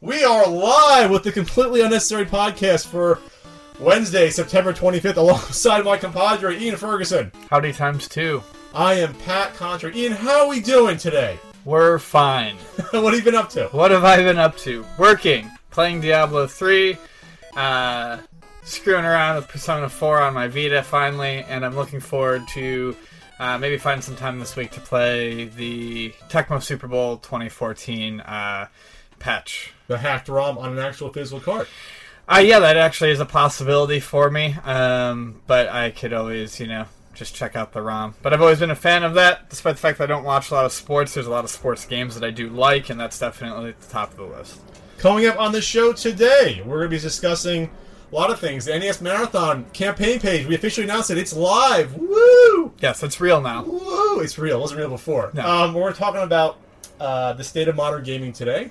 We are live with the completely unnecessary podcast for Wednesday, September 25th, alongside my compadre Ian Ferguson. Howdy times two. I am Pat Contri. Ian, how are we doing today? We're fine. what have you been up to? What have I been up to? Working, playing Diablo 3, uh, screwing around with Persona 4 on my Vita finally, and I'm looking forward to uh, maybe find some time this week to play the Tecmo Super Bowl 2014 uh, patch. The hacked ROM on an actual physical card. Uh, yeah, that actually is a possibility for me, um, but I could always, you know, just check out the ROM. But I've always been a fan of that, despite the fact that I don't watch a lot of sports. There's a lot of sports games that I do like, and that's definitely at the top of the list. Coming up on the show today, we're going to be discussing a lot of things. The NES Marathon campaign page, we officially announced it. It's live. Woo! Yes, it's real now. Woo! It's real. It wasn't real before. No. Um, we're talking about uh, the state of modern gaming today.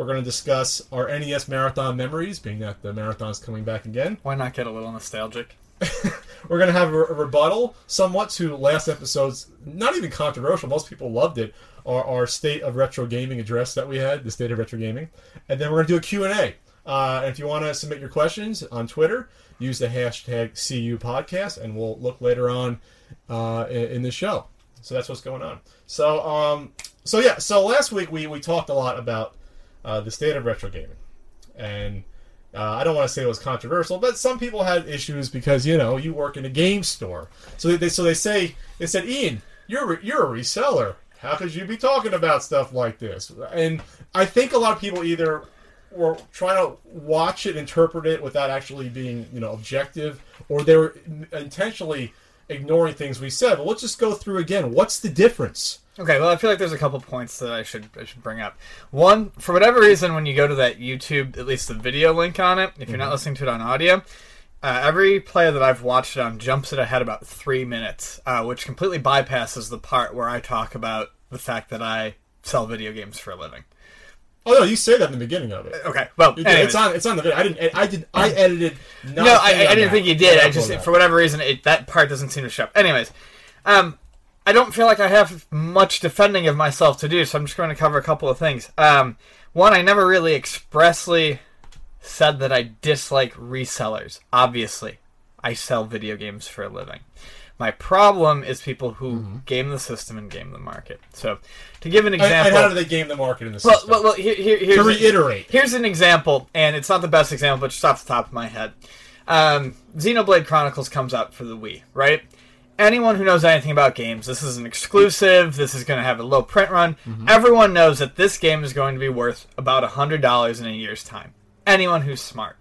We're going to discuss our NES Marathon memories, being that the marathon's coming back again. Why not get a little nostalgic? We're going to have a, rebuttal somewhat to last episode's, not even controversial, most people loved it, our, our State of Retro Gaming address that we had, the State of Retro Gaming. And then we're going to do a Q&A. Uh, and if you want to submit your questions on Twitter, use the hashtag CU Podcast, and we'll look later on uh, in, in the show. So that's what's going on. So, um, so yeah. So last week we, we talked a lot about uh, the state of retro gaming, and uh, I don't want to say it was controversial, but some people had issues because you know you work in a game store. So they, they so they say they said, Ian, you're you're a reseller. How could you be talking about stuff like this? And I think a lot of people either were trying to watch it, interpret it without actually being you know objective, or they were intentionally ignoring things we said. But let's just go through again. What's the difference? Okay, well, I feel like there's a couple points that I should I should bring up. One, for whatever reason, when you go to that YouTube, at least the video link on it, if you're not listening to it on audio, uh, every player that I've watched it on jumps it ahead about three minutes, uh, which completely bypasses the part where I talk about the fact that I sell video games for a living. Oh no, you say that in the beginning of it. Okay, well, it's on. It's on the video. I didn't. I did. I edited. No, I, I didn't think you did. I just, for whatever reason, it, that part doesn't seem to show up. Anyways, um, I don't feel like I have much defending of myself to do, so I'm just going to cover a couple of things. Um, one, I never really expressly said that I dislike resellers. Obviously, I sell video games for a living. My problem is people who game the system and game the market. So, to give an example, and how do they game the market in the well, system? well, well here, here, here's to reiterate, Here's an example, and it's not the best example, but just off the top of my head. Um, Xenoblade Chronicles comes out for the Wii, right? Anyone who knows anything about games, this is an exclusive. This is going to have a low print run. Mm-hmm. Everyone knows that this game is going to be worth about $100 in a year's time. Anyone who's smart.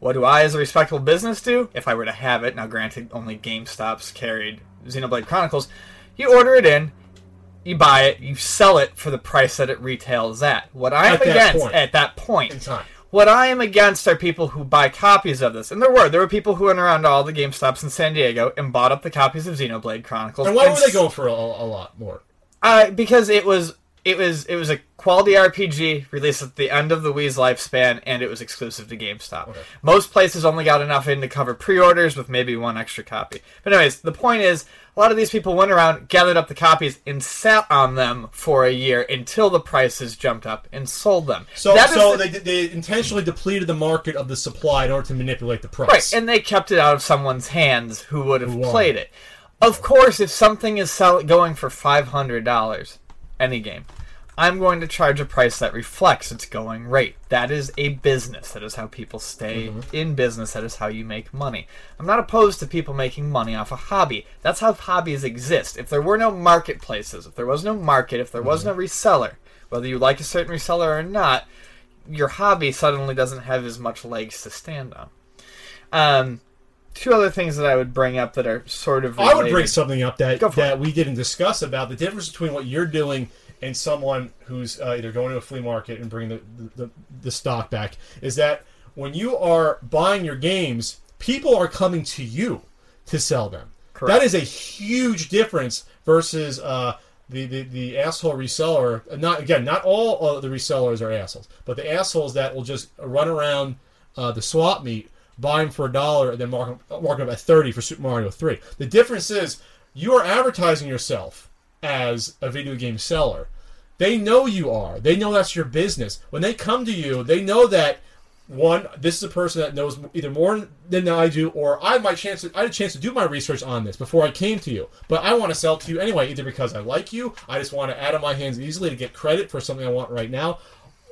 What do I, as a respectable business, do if I were to have it? Now, granted, only GameStop's carried Xenoblade Chronicles. You order it in, you buy it, you sell it for the price that it retails at. What I'm At that against point. at that point in time. What I am against are people who buy copies of this, and there were there were people who went around to all the Game Stops in San Diego and bought up the copies of Xenoblade Chronicles. And why were they going for a, a lot more? Uh, because it was it was it was a quality RPG released at the end of the Wii's lifespan, and it was exclusive to GameStop. Most places only got enough in to cover pre-orders with maybe one extra copy. But anyways, the point is, a lot of these people went around, gathered up the copies, and sat on them for a year until the prices jumped up and sold them. So, That so the- they, they intentionally depleted the market of the supply in order to manipulate the price. Right, and they kept it out of someone's hands who would have played it. Of course, if something is sell- going for five hundred dollars, any game, I'm going to charge a price that reflects its going rate. That is a business. That is how people stay Mm-hmm. in business. That is how you make money. I'm not opposed to people making money off a hobby. That's how hobbies exist. If there were no marketplaces, if there was no market, if there was no Mm-hmm. reseller, whether you like a certain reseller or not, your hobby suddenly doesn't have as much legs to stand on. Um, two other things that I would bring up that are sort of I would bring something up that that we didn't discuss about the difference between what you're doing and someone who's uh, either going to a flea market and bring the, the, the stock back is that when you are buying your games, people are coming to you to sell them. Correct. That is a huge difference versus uh, the, the the asshole reseller. Not again, not all of the resellers are assholes, but the assholes that will just run around uh, the swap meet, buy them for a dollar, and then mark them, mark at thirty for Super Mario Three. The difference is you are advertising yourself as a video game seller. They know you are. They know that's your business. When they come to you, they know that one, this is a person that knows either more than I do, or I had my chance. To, I had a chance to do my research on this before I came to you. But I want to sell to you anyway, either because I like you, I just want to add on my hands easily to get credit for something I want right now.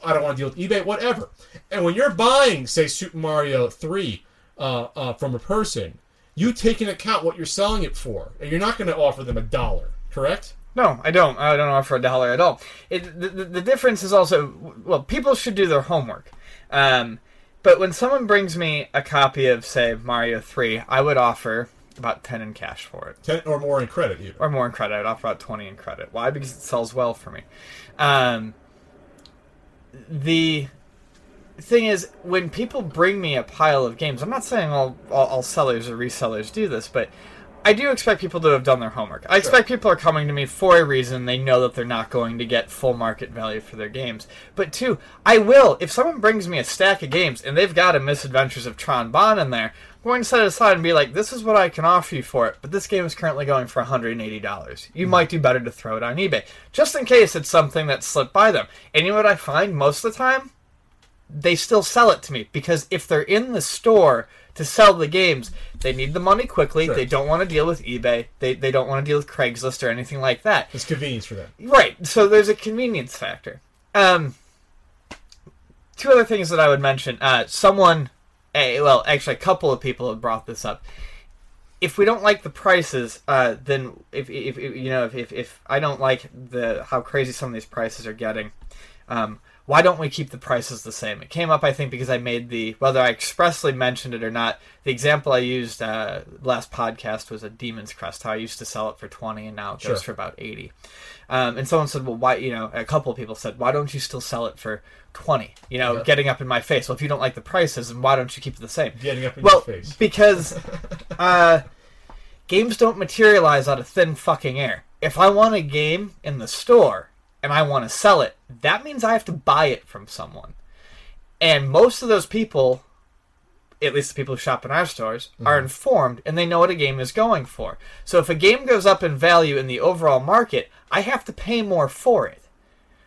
I don't want to deal with eBay, whatever. And when you're buying, say, Super Mario Three uh, uh, from a person, you take into account what you're selling it for, and you're not going to offer them a dollar, correct? No, I don't. I don't offer a dollar at all. It, the, the, the difference is also well, people should do their homework. Um, but when someone brings me a copy of, say, Mario Three, I would offer about ten in cash for it, Ten or more in credit, even. or more in credit. I'd offer about twenty in credit. Why? Because it sells well for me. Um, the thing is, when people bring me a pile of games, I'm not saying all, all, all sellers or resellers do this, but I do expect people to have done their homework. I expect people are coming to me for a reason. They know that they're not going to get full market value for their games. But two, I will, if someone brings me a stack of games and they've got a Misadventures of Tron Bonne in there, I'm going to set it aside and be like, this is what I can offer you for it, but this game is currently going for $180. You hmm. might do better to throw it on eBay, just in case it's something that slipped by them. And you know what I find most of the time? they still sell it to me because if they're in the store to sell the games, they need the money quickly. Sure. They don't want to deal with eBay. They, they don't want to deal with Craigslist or anything like that. It's convenience for them. Right. So there's a convenience factor. Um, two other things that I would mention. Uh, someone, eh, well, actually, a couple of people have brought this up. If we don't like the prices, uh, then if, if, if you know if, if, if I don't like the how crazy some of these prices are getting, um, why don't we keep the prices the same? It came up, I think, because I made the whether I expressly mentioned it or not. The example I used uh, last podcast was a Demon's Crest. How I used to sell it for twenty, and now it goes Sure. for about eighty. Um, and someone said, "Well, why?" You know, a couple of people said, "Why don't you still sell it for 20? You know, Yeah. getting up in my face. Well, if you don't like the prices, then why don't you keep it the same? Getting up in well, your face. because uh, games don't materialize out of thin fucking air. If I want a game in the store and I want to sell it, that means I have to buy it from someone. And most of those people, at least the people who shop in our stores, mm-hmm. are informed and they know what a game is going for. So if a game goes up in value in the overall market, I have to pay more for it.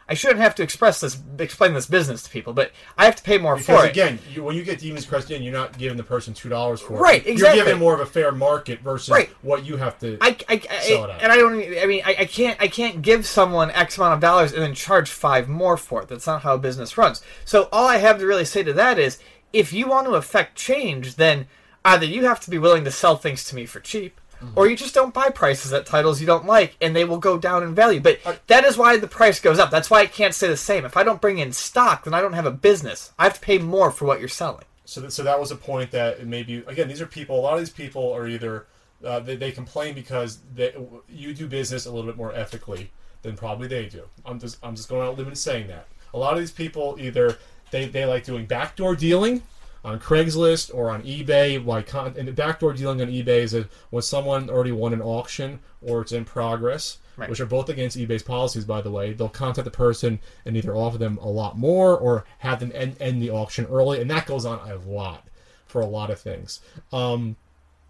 I shouldn't have to express this, explain this business to people, but I have to pay more Because for it. again, you, when you get Demon's Crest in, you're not giving the person two dollars for it. Right, exactly. You're giving more of a fair market versus Right. what you have to. I, I, I- Sell it out. and I don't. I mean, I, I can't. I can't give someone X amount of dollars and then charge five more for it. That's not how a business runs. So all I have to really say to that is, if you want to affect change, then either you have to be willing to sell things to me for cheap, Mm-hmm. or you just don't buy prices at titles you don't like, and they will go down in value. But that is why the price goes up. That's why it can't stay the same. If I don't bring in stock, then I don't have a business. I have to pay more for what you're selling. So, that, so that was a point that maybe again these are people. A lot of these people are either uh, they, they complain because they, you do business a little bit more ethically than probably they do. I'm just I'm just going out and saying that. A lot of these people either they, they like doing backdoor dealing on Craigslist or on eBay. Like con- and the backdoor dealing on eBay is a, when someone already won an auction or it's in progress. Right. Which are both against eBay's policies, by the way. They'll contact the person and either offer them a lot more or have them end, end the auction early, and that goes on a lot for a lot of things. Um,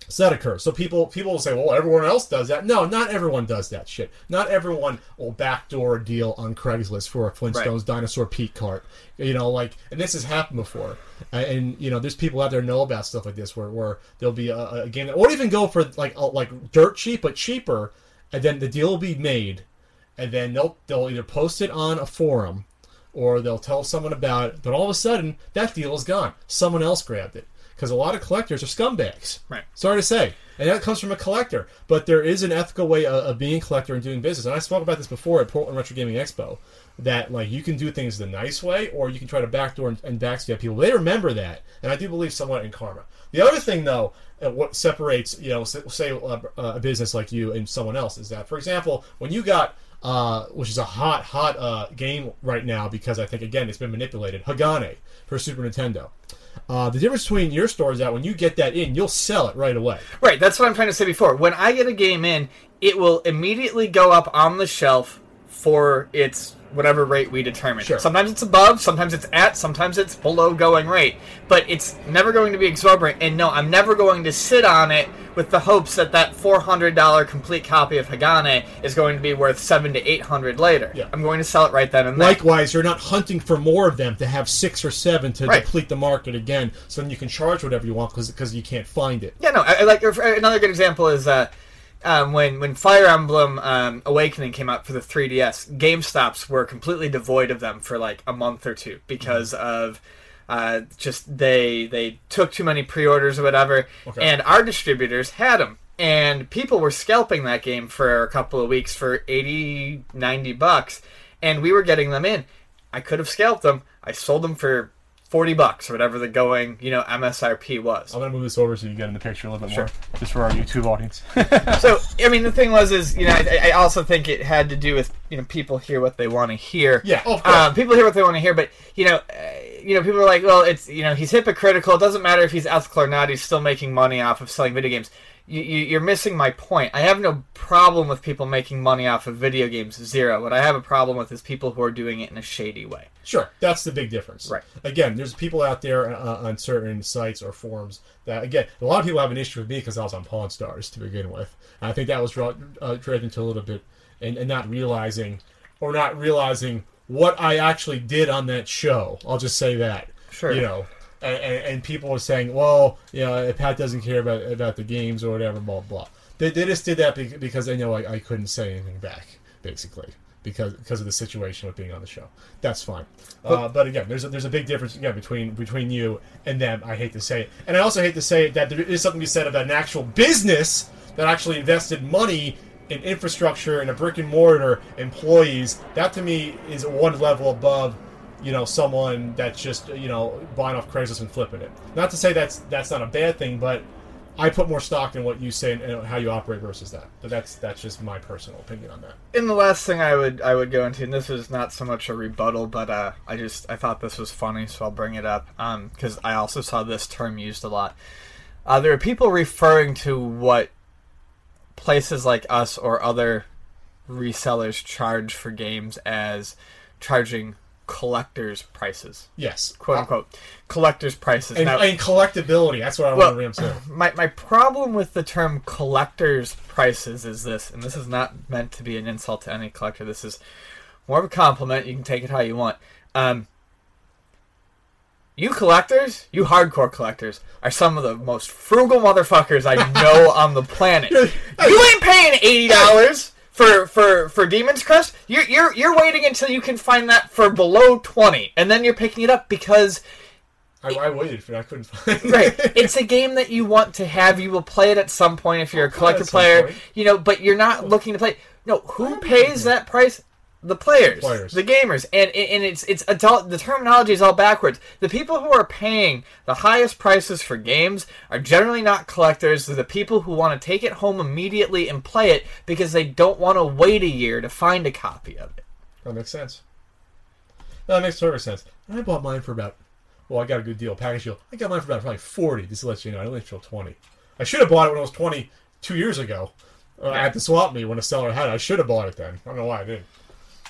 so that occurs. So people people will say, well, everyone else does that. No, not everyone does that shit. Not everyone will backdoor a deal on Craigslist for a Flintstones Dinosaur Peak cart. You know, like, and this has happened before. And you know, there's people out there know about stuff like this, where, where there'll be a, a game that won't even go for like a, like dirt cheap, but cheaper, and then the deal will be made, and then they'll they'll either post it on a forum, or they'll tell someone about it. But all of a sudden, that deal is gone. Someone else grabbed it because a lot of collectors are scumbags. Right. Sorry to say, and that comes from a collector. But there is an ethical way of, of being a collector and doing business. And I spoke about this before at Portland Retro Gaming Expo. That like you can do things the nice way, or you can try to backdoor and, and backstab people. They remember that, and I do believe somewhat in karma. The other thing, though, uh, what separates you know, say uh, a business like you and someone else is that, for example, when you got uh, which is a hot, hot uh, game right now because I think again it's been manipulated. Hagane for Super Nintendo. Uh, the difference between your store is that when you get that in, you'll sell it right away. Right, that's what I'm trying to say before. When I get a game in, it will immediately go up on the shelf for its whatever rate we determine. Sure. Sometimes it's above, sometimes it's at, sometimes it's below going rate. But it's never going to be exorbitant. And no, I'm never going to sit on it with the hopes that that $400 complete copy of Hagane is going to be worth seven to 800 later. Yeah. I'm going to sell it right then and there. Likewise, you're not hunting for more of them to have six or seven to Right. deplete the market again, so then you can charge whatever you want because you can't find it. Yeah, no. I, I like another good example is uh, um, when when Fire Emblem um, Awakening came out for the 3DS. GameStops were completely devoid of them for like a month or two because of uh, just they they took too many pre-orders or whatever, Okay. and our distributors had them. And people were scalping that game for a couple of weeks for 80, 90 bucks, and we were getting them in. I could have scalped them. I sold them for 40 bucks or whatever the going, you know, MSRP was. I'm gonna move this over so you get in the picture a little bit more, just for our YouTube audience. so I mean, the thing was, is you know, I, I also think it had to do with you know people hear what they want to hear. Yeah, of course. Um, people hear what they want to hear, but you know, uh, you know, people are like, well, it's you know, he's hypocritical. It doesn't matter if he's ethical or not. He's still making money off of selling video games. You, you, you're missing my point. I have no problem with people making money off of video games. Zero. What I have a problem with is people who are doing it in a shady way. Sure, that's the big difference. Right. Again, there's people out there uh, on certain sites or forums that, again, a lot of people have an issue with me because I was on Pawn Stars to begin with. And I think that was draw, uh, driven to a little bit, and, and not realizing, or not realizing what I actually did on that show. I'll just say that. Sure. You know, and, and, people are saying, well, you know, Pat doesn't care about about the games or whatever, blah blah. They, they just did that because they know I, I couldn't say anything back, basically, because because of the situation with being on the show. That's fine. uh, but again, there's a, there's a big difference again between between you and them. I hate to say it, and I also hate to say that there is something to be said about an actual business that actually invested money in infrastructure and a brick and mortar employees. That to me is one level above you know someone that's just you know buying off Craigslist and flipping it. Not to say that's that's not a bad thing, but I put more stock in what you say and how you operate versus that. But that's that's just my personal opinion on that. And the last thing I would I would go into, and this is not so much a rebuttal, but uh, I just I thought this was funny, so I'll bring it up because I also saw this term used a lot. Uh, there are people referring to what places like us or other resellers charge for games as charging collectors prices, Yes, quote unquote, collectors prices. and, now, and collectability. That's what I Well- want to. my, my problem with the term collector's prices is this, and this is not meant to be an insult to any collector. This is more of a compliment. You can take it how you want. Um, you collectors, you hardcore collectors, are some of the most frugal motherfuckers I know on the planet. You ain't paying eighty dollars for for for Demon's Crest. You're you're you're waiting until you can find that for below twenty, and then you're picking it up because I, I waited for it. I couldn't find. it. right. It's a game that you want to have. You will play it at some point if you're a play it collector player. point. You know, but you're not looking to play. No, who pays that price? The players, players. the gamers, and and it's it's adult. The terminology is all backwards. The people who are paying the highest prices for games are generally not collectors. They're the people who want to take it home immediately and play it because they don't want to wait a year to find a copy of it. That makes sense. No, that makes perfect sense. And I bought mine for about. Well, I got a good deal, package deal. I got mine for about probably forty. Just to let you know, I only feel twenty. I should have bought it when it was twenty two years ago uh, at the swap meet when a seller had it. I should have bought it then. I don't know why I didn't.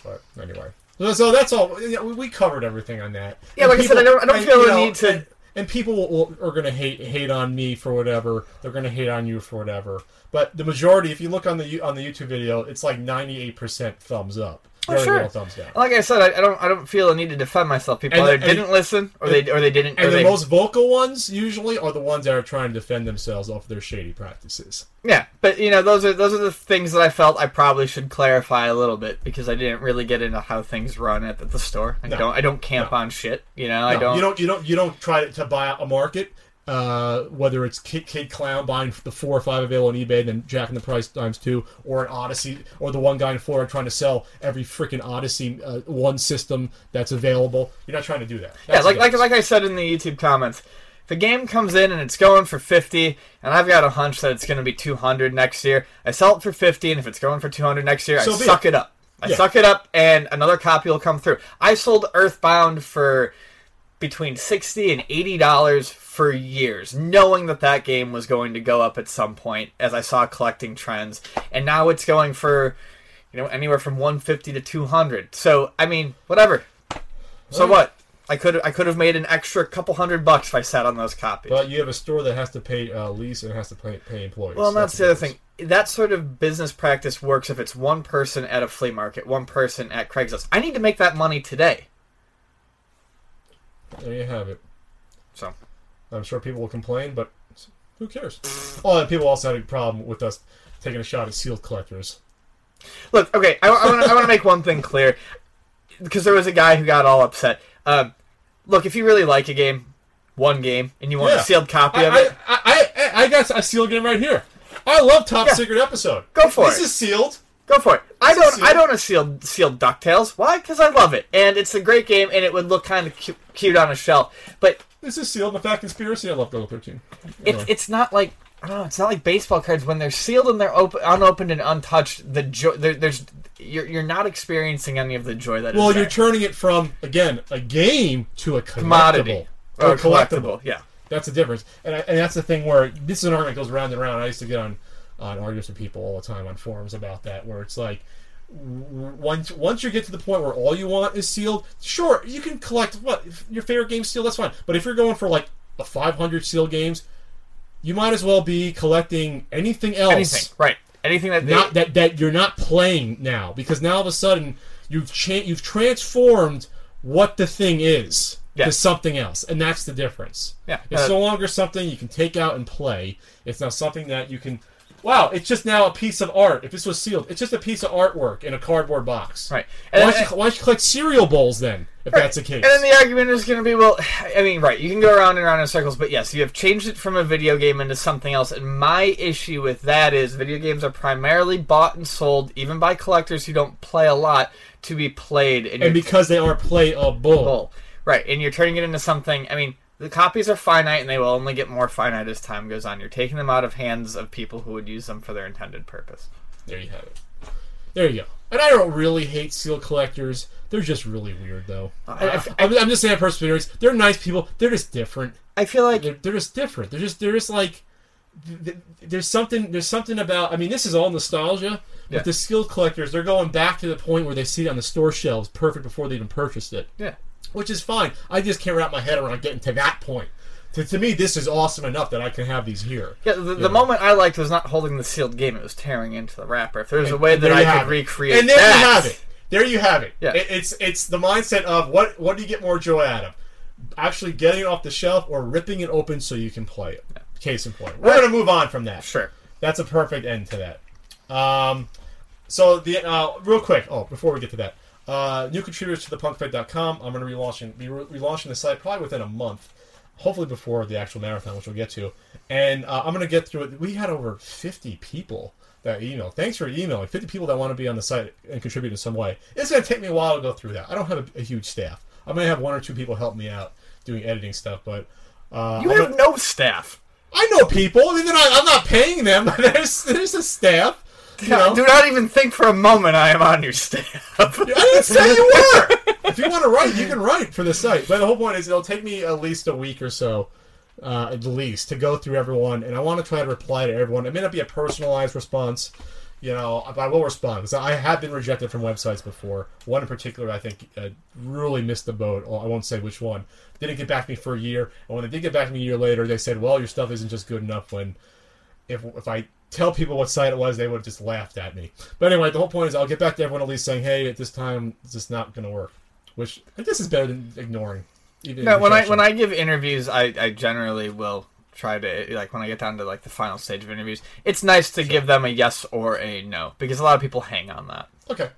But anyway, so, so that's all. Yeah, we, we covered everything on that. Yeah, And like I said, I don't- I don't and, feel the know, need to- And, and people will, will, are going to hate hate on me for whatever. They're going to hate on you for whatever. But the majority, if you look on the on the YouTube video, it's like ninety eight percent thumbs up. Oh, sure. Like I said, I, I don't I don't feel a need to defend myself. People And- either and- didn't listen or they or they didn't. or And the they, most vocal ones usually are the ones that are trying to defend themselves off their shady practices. Yeah, but you know, those are those are the things that I felt I probably should clarify a little bit because I didn't really get into how things run at the, the store. I No. don't I don't camp on shit. You know, I don't. You don't. You don't. You don't try to, to buy a market. Uh, whether it's Kid, Kid Klown buying the four or five available on eBay and then jacking the price times two, or an Odyssey, or the one guy in Florida trying to sell every freaking Odyssey uh, one system that's available. You're not trying to do that. yeah, like like like I said in the YouTube comments, if a game comes in and it's going for fifty, and I've got a hunch that it's going to be two hundred next year, I sell it for fifty, and if it's going for two hundred next year, So I suck it. it up. I Yeah. suck it up, and another copy will come through. I sold Earthbound for between sixty and eighty dollars for years, knowing that that game was going to go up at some point, as I saw collecting trends, and now it's going for, you know, anywhere from one fifty to two hundred. So I mean, whatever. So what? I could I could have made an extra couple hundred bucks if I sat on those copies. But you have a store that has to pay uh, lease and has to pay, pay employees. Well, and that's, the other thing. That sort of business practice works if it's one person at a flea market, one person at Craigslist. I need to make that money today. There you have it. So, I'm sure people will complain, but who cares? Oh, and people also had a problem with us taking a shot at sealed collectors. look, okay, I, I want to make one thing clear because there was a guy who got all upset. Um, look, if you really like a game, one game, and you want Yeah. a sealed copy I, of it, I, I, I, I got a sealed game right here. I love Top Yeah. Secret episode. Go for this is sealed. Go for it. I don't. I don't a sealed sealed Ducktales. Why? Because I love it, and it's a great game, and it would look kind of cu- cute on a shelf. But This is sealed. In fact, conspiracy. I love Golgo 13. It's it's not like I don't know. It's not like baseball cards when they're sealed and they're open, unopened and untouched. The joy there, there's you're you're not experiencing any of the joy that is well, there. you're turning it from again a game to a collectible. commodity or a collectible. Yeah, That's the difference, and I, and that's the thing where this is an argument that goes round and round. I used to get on on arguments with people all the time on forums about that, where it's like once once you get to the point where all you want is sealed, sure you can collect what your favorite game sealed. That's fine, but if you're going for like a 500 sealed games, you might as well be collecting anything else anything right? Anything that they, not that that you're not playing now because now all of a sudden you've cha- you've transformed what the thing is Yeah. to something else, and that's the difference. Yeah. it's Uh, no longer something you can take out and play. It's now something that you can. Wow, it's just now a piece of art. If this was sealed, it's just a piece of artwork in a cardboard box. right. Why And, don't, you, why don't you collect cereal bowls then, if that's the case? and then the argument is going to be, well, I mean, right? You can go around and around in circles, but yes, you have changed it from a video game into something else. And my issue with that is, video games are primarily bought and sold, even by collectors who don't play a lot, to be played. And, and because they are playable. Right, and you're turning it into something. I mean, the copies are finite, and they will only get more finite as time goes on. You're taking them out of hands of people who would use them for their intended purpose. There you have it. There you go. And I don't really hate seal collectors. They're just really weird, though. Uh, I- I- I'm, I'm just saying, personal experience. They're nice people. They're just different. I feel like They're, they're just different. They're just they're just like th- th- there's something there's something about. I mean, this is all nostalgia. Yeah. But the skilled collectors, they're going back to the point where they see it on the store shelves, perfect before they even purchased it, yeah, which is fine. I just can't wrap my head around getting to that point. To, to me, this is awesome enough that I can have these here. yeah. The, the moment I liked was not holding the sealed game; it was tearing into the wrapper. If there was a way that I could it. recreate, And there that, you have it. There you have it. Yeah. It- It's it's the mindset of what what do you get more joy out of? Actually getting it off the shelf or ripping it open so you can play it. Case in point. We're Right. gonna move on from that. Sure. That's a perfect end to that. Um, so the uh, real quick. Oh, before we get to that, uh, new contributors to the punkeffect.com. I'm going to relaunching be re- relaunching the site probably within a month, hopefully before the actual marathon, which we'll get to. And uh, I'm going to get through it. We had over 50 people that email. Thanks for emailing. 50 people that want to be on the site and contribute in some way. It's going to take me a while to go through that. I don't have a, a huge staff. I may have one or two people help me out doing editing stuff, but. Uh, You I'm have gonna- no staff. I know people. I mean, not, I'm not paying them. There's there's a staff. You know? Do not even think for a moment I am on your staff. I didn't say you were. if you want to write, you can write for the site. But the whole point is, it'll take me at least a week or so, uh, at least, to go through everyone, and I want to try to reply to everyone. It may not be a personalized response, you know, but I will respond because I have been rejected from websites before. One in particular, I think, uh, really missed the boat. I won't say which one. Didn't get back to me for a year, and when they did get back to me a year later, they said, "Well, your stuff isn't just good enough." When if if I tell people what site it was, they would have just laughed at me. But anyway, the whole point is I'll get back to everyone at least saying, "Hey, at this time, it's just not going to work," which guess is better than ignoring. Even No, when I when I give interviews, I, I generally will try to like when I get down to like the final stage of interviews. It's nice to give them a yes or a no because a lot of people hang on that. okay,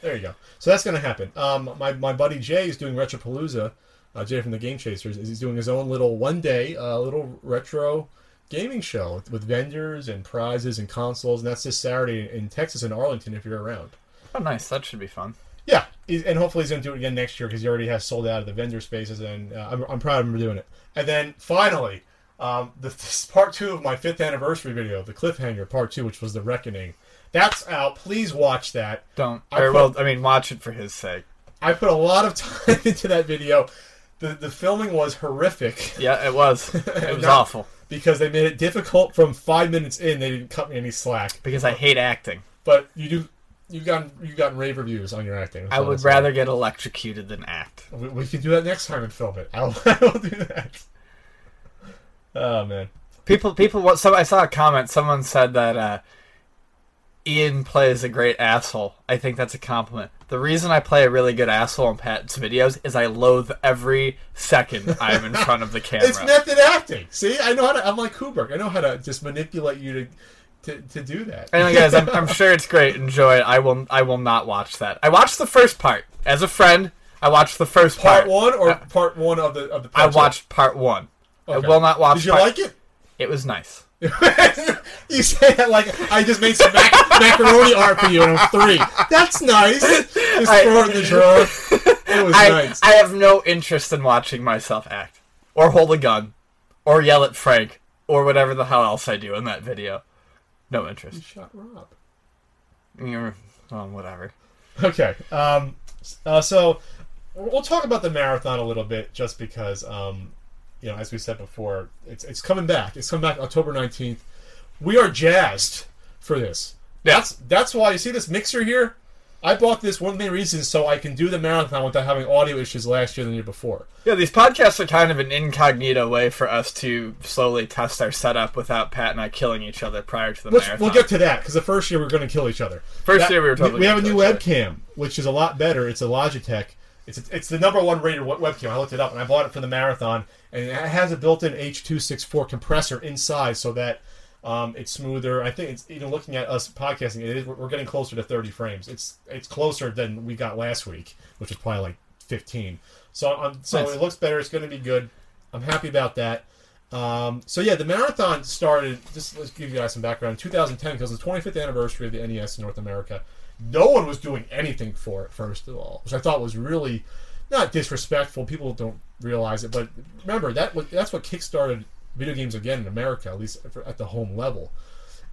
there you go. So that's going to happen. Um, my my buddy Jay is doing Retropalooza. Uh, Jay from the Game Chasers is he's doing his own little one day uh, little retro gaming show with, with vendors and prizes and consoles, and that's this Saturday in Texas in Arlington if you're around. Oh, nice. That should be fun. Yeah, and hopefully he's going to do it again next year because he already has sold out of the vendor spaces, and uh, I'm, I'm proud of him for doing it. And then finally, um, the, this part two of my fifth anniversary video, the cliffhanger part two, which was the reckoning. That's out. Please watch that. Don't. I put- well, I mean, watch it for his sake. I put a lot of time into that video. The the filming was horrific Yeah, it was. It was Not- awful because they made it difficult from five minutes in. They didn't cut me any slack. because I hate acting. But you do. You've gotten you've gotten rave reviews on your acting. I would saying. rather get electrocuted than act. We, we can do that next time and film it. I'll, I'll do that. Oh man. People, people. What? Some I saw a comment. Someone said that uh, Ian plays a great asshole. I think that's a compliment. The reason I play a really good asshole in Pat's videos is I loathe every second I'm in front of the camera. It's method acting. See, I know how to. I'm like Kubrick. I know how to just manipulate you to to, to do that. Anyway, guys, I'm, I'm sure it's great. Enjoy it. I will. I will not watch that. I watched the first part as a friend. I watched the first part part. one or Uh, part one of the of the. I watched part one. I will not watch. Did you part- like it? It was nice. you say that like I just made some mac- macaroni art for you and I'm three. That's nice. Just I- throw it in the drawer. It was I, nice. I have no interest in watching myself act, or hold a gun, or yell at Frank, or whatever the hell else I do in that video. No interest. You shot Rob. Mm, Well, whatever. Okay. Um. Uh, so we'll talk about the marathon a little bit, just because, um, you know, as we said before, it's it's coming back. It's coming back October nineteenth. We are jazzed for this. Yeah. That's that's why you see this mixer here. I bought this one of the main reasons so I can do the marathon without having audio issues last year than the year before. Yeah, these podcasts are kind of an incognito way for us to slowly test our setup without Pat and I killing each other prior to the Let's, marathon. we'll get to that because the first year we are going to kill each other. First That- year we were totally We have a new webcam, which is a lot better. It's a Logitech. It's it's the number one rated webcam. I looked it up and I bought it for the marathon, and it has a built-in H.264 compressor inside, so that um, it's smoother. I think it's even looking at us podcasting. It is, we're getting closer to 30 frames. It's it's closer than we got last week, which was probably like 15. So um, so Nice. it looks better. It's going to be good. I'm happy about that. Um, so yeah, the marathon started. Just let's give you guys some background. In 2010, because it's the 25th anniversary of the NES in North America. No one was doing anything for it. First of all, which I thought was really not disrespectful. People don't realize it, but remember that was- that's what kickstarted video games again in America, at least at the home level.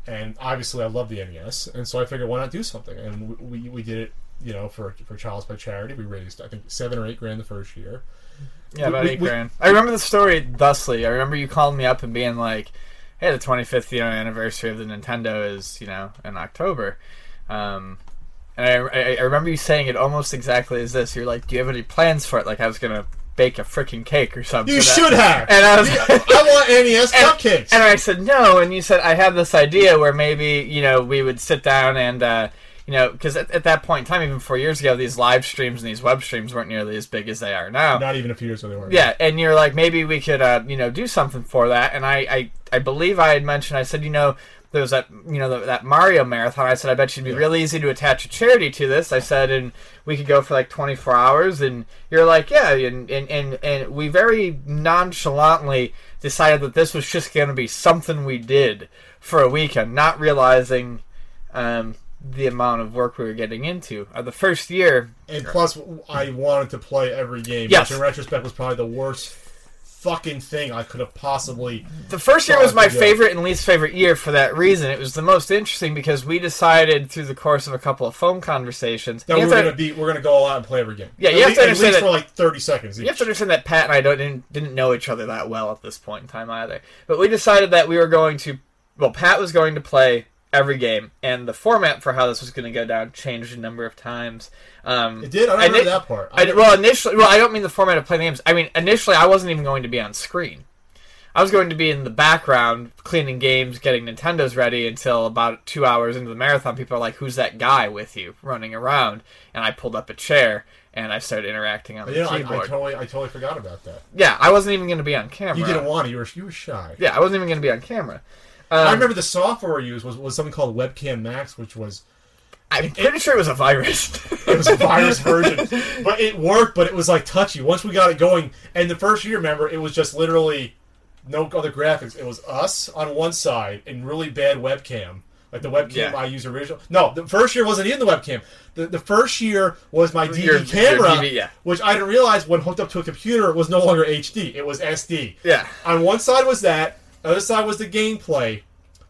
And obviously, I love the NES, and so I figured why not do something? And we, we, we did it, you know, for for Child's Play Charity. We raised I think seven or eight grand the first year. Yeah, about we- eight grand. I remember the story thusly. I remember you calling me up and being like, "Hey, the 25th you know, anniversary of the Nintendo is you know in October," um, and I, I, I remember you saying it almost exactly as this. You're like, "Do you have any plans for it?" Like I was gonna bake a freaking cake or something. You should have. And I was. I want NES cupcakes. And I said no, and you said I had this idea where maybe you know we would sit down and uh, you know because at, at that point in time, even four years ago, these live streams and these web streams weren't nearly as big as they are now. Not even a few years ago they were. Yeah, and you're like maybe we could uh, you know do something for that, and I, I I believe I had mentioned I said you know there was that you know that Mario marathon. I said I bet you'd be Yeah. really easy to attach a charity to this. I said and we could go for like 24 hours, and you're like yeah, and and and, and we very nonchalantly decided that this was just going to be something we did for a weekend, not realizing. Um, the amount of work we were getting into. Uh, the first year, And plus, I wanted to play every game, Yes. which in retrospect was probably the worst fucking thing I could have possibly. The first year was my favorite and least favorite year for that reason. It was the most interesting because we decided through the course of a couple of phone conversations. That we have were to, gonna be, we're gonna go all out and play every game. Yeah, At you have lea- to at understand least that- for like thirty seconds. Each. you have to understand that Pat and I don't, didn't, didn't know each other that well at this point in time either. But we decided that we were going to. Well, Pat was going to play every game, and the format for how this was going to go down changed a number of times. Um, It did. I don't I remember did- that part. I, well, initially, well, I don't mean the format of playing games. I mean, initially, I wasn't even going to be on screen. I was going to be in the background cleaning games, getting Nintendos ready until about two hours into the marathon. People are like, "Who's that guy with you running around?" And I pulled up a chair and I started interacting on the know, I, I keyboard. totally, I totally forgot about that. yeah, I wasn't even going to be on camera. You didn't want to. You were, you were shy. Yeah, I wasn't even going to be on camera. Um, I remember the software we used was, was something called Webcam Max, which was I'm pretty sure it was a virus. it was a virus version, but it worked. But it was like touchy. Once we got it going, and the first year, remember, it was just literally no other graphics. It was us on one side and really bad webcam. Like the webcam Yeah. I use original. No, the first year wasn't even the webcam. The, the first year was my DV Your- your camera, DV, yeah. which I didn't realize when hooked up to a computer was no longer HD. It was SD. yeah. On one side was that. The other side was the gameplay.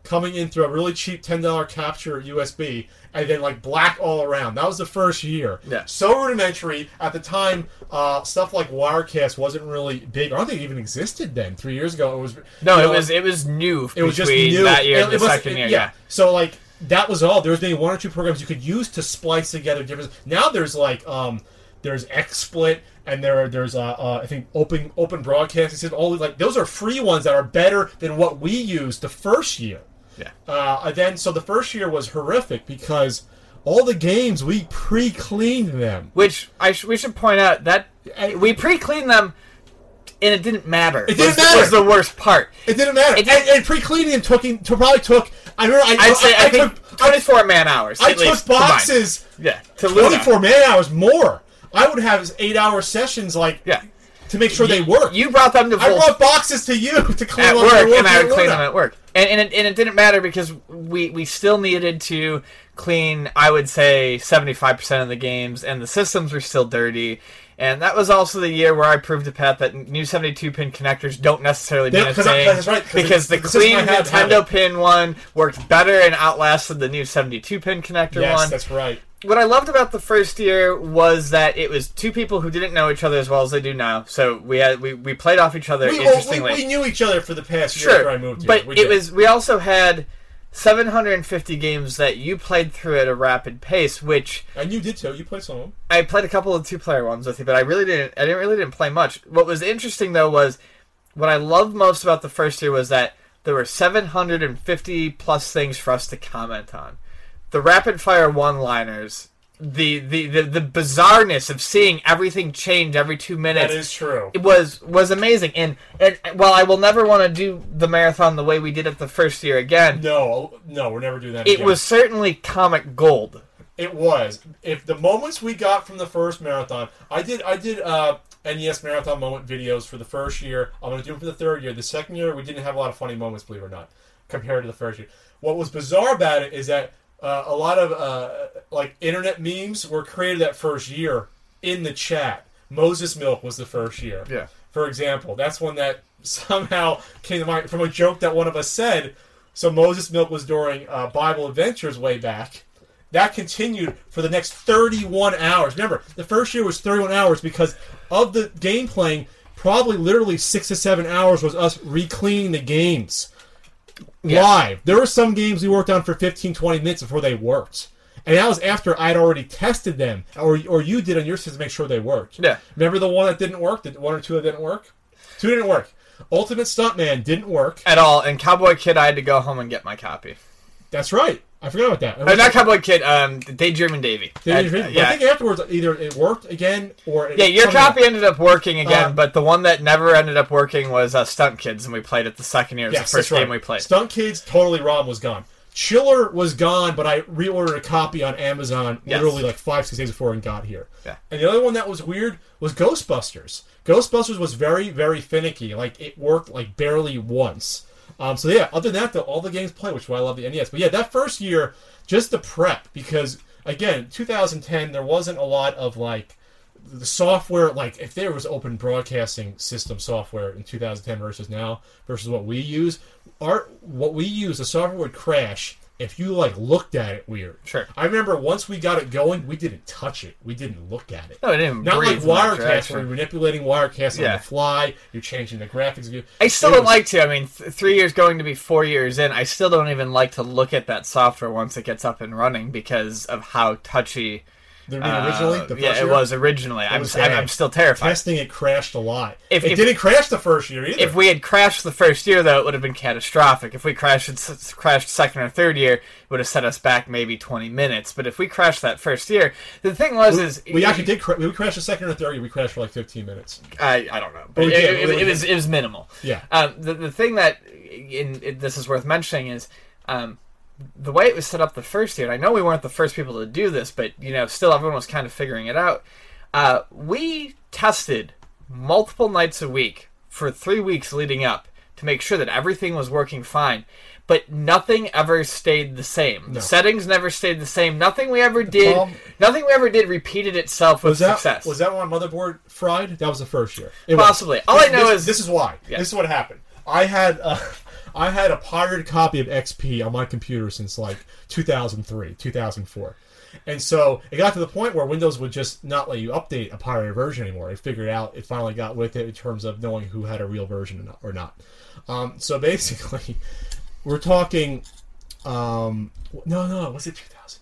coming in through a really cheap ten dollar capture USB, and then like black all around. That was the first year. Yeah. So rudimentary at the time. Uh, stuff like Wirecast wasn't really big. I don't think it even existed then. Three years ago, it was. No, it know, was it was new. it was just new that year It- it was- second year. yeah. Yeah. So like that was all. There was maybe one or two programs you could use to splice together different. Now there's like um there's XSplit and there there's uh, uh I think open open broadcasting system. All like those are free ones that are better than what we used the first year. Yeah. Uh, then so the first year was horrific because all the games we pre-cleaned them. Which I sh- we should point out that we pre-cleaned them, and it didn't matter. It didn't was, matter. Was the worst part. It didn't matter. It and, didn't- and pre-cleaning them took, to probably took. I remember. I, I'd say I, I, think took, 24 man hours. I took least, combined. boxes. Yeah, to Luna. 24 man hours more. I would have eight hour sessions like Yeah. to make sure they work. You brought them to I brought boxes to you to clean at them work, and I would clean them at work. And, and, it, and it didn't matter because we, we still needed to clean, I would say, 75% of the games, and the systems were still dirty. And that was also the year where I proved to Pat that new 72 pin connectors don't necessarily mean a thing. that's right, 'cause because the- the, clean I had had Nintendo pin one worked better and outlasted the new 72 pin connector Yes, one that's right. What I loved about the first year was that it was two people who didn't know each other as well as they do now. So we had we, we played off each other We, oh, we, interestingly. we knew each other for the past year sure, after I moved here. but We it did. was we also had 750 games that you played through at a rapid pace, which and you did too. You played some of them. I played a couple of two player ones with you, but I really didn't. I didn't really didn't play much. What was interesting though was what I loved most about the first year was that there were 750 plus things for us to comment on. The rapid fire one liners, the, the the the bizarreness of seeing everything change every two minutes That is true. it was was amazing. And and while I will never want to do the marathon the way we did it the first year again, No, no, we're never doing that. it again. was certainly comic gold. It was. If the moments we got from the first marathon, I did. I did uh, NES marathon moment videos for the first year. I'm going to do them for the third year. The second year, we didn't have a lot of funny moments, believe it or not, compared to the first year. What was bizarre about it is that uh, a lot of uh, like internet memes were created that first year in the chat. Moses Milk was the first year. Yeah. For example, that's one that somehow came to mind from a joke that one of us said. So Moses Milk was during uh, Bible Adventures way back. That continued for the next 31 hours. Remember, the first year was 31 hours because of the game playing. Probably literally six to seven hours was us recleaning the games Yeah. live. There were some games we worked on for 15, 20 minutes before they worked. And that was after I'd already tested them, or, or you did on your system to make sure they worked. Yeah. Remember the one that didn't work? The one or two that didn't work? Two didn't work. Ultimate Stuntman didn't work. At all, and Cowboy Kid, I had to go home and get my copy. That's right. I forgot about that. Uh, not Cowboy Kid, um, Daydream Davy. Uh, didn't read it. But yeah, I think afterwards, either it worked again or it yeah. Your copy ended up working again, Uh, but the one that never ended up working was uh, Stunt Kids, and we played it the second year. It was Yes, the first right. game we played. Stunt Kids, totally ROM was gone. Chiller was gone, but I reordered a copy on Amazon Yes. literally like five, six days before and got here. Yeah. And the other one that was weird was Ghostbusters. Ghostbusters was very, very finicky. Like it worked like barely once. Um, so yeah, other than that though, all the games play, which is why I love the NES. But yeah, that first year, just the prep because again, 2010 there wasn't a lot of like the software like if there was open broadcasting system software in 2010 versus now versus what we use our what we use the software would crash if you like looked at it weird Sure. i remember once we got it going we didn't touch it we didn't look at it No, it didn't not like breathe in that wirecast where you're manipulating wirecast on Yeah. the fly you're changing the graphics I still It don't was- like to. I mean, th- three years going to be four years in, I still don't even like to look at that software once it gets up and running because of how touchy. The originally uh, the yeah, it was originally. I'm, was I'm. I'm still terrified. testing it crashed a lot If- it if- didn't crash the first year either If we had crashed the first year, though, it would have been catastrophic. If we crashed crashed second or third year, it would have set us back maybe 20 minutes. But if we crashed that first year, the thing was is we actually did cra- we crashed the second or third year we crashed for like 15 minutes I, I don't know, but we it, did, it- it was it was minimal. Yeah. Um, the the thing that in, it, this is worth mentioning is um, the way it was set up the first year. And I know we weren't the first people to do this, but you know, still everyone was kind of figuring it out. Uh, we tested multiple nights a week for three weeks leading up to make sure that everything was working fine. But nothing ever stayed the same. The settings never stayed the same. Nothing we ever did, problem- nothing we ever did repeated itself with was that success. was that one motherboard fried that was the first year It was. Possibly. All I know this, is this is why. Yeah. This is what happened. I had uh, I had a pirated copy of XP on my computer since like 2003, 2004. And so it got to the point where Windows would just not let you update a pirated version anymore. It figured out, it finally got with it in terms of knowing who had a real version or not. Um, so basically, we're talking. Um, no, no, was it 2000?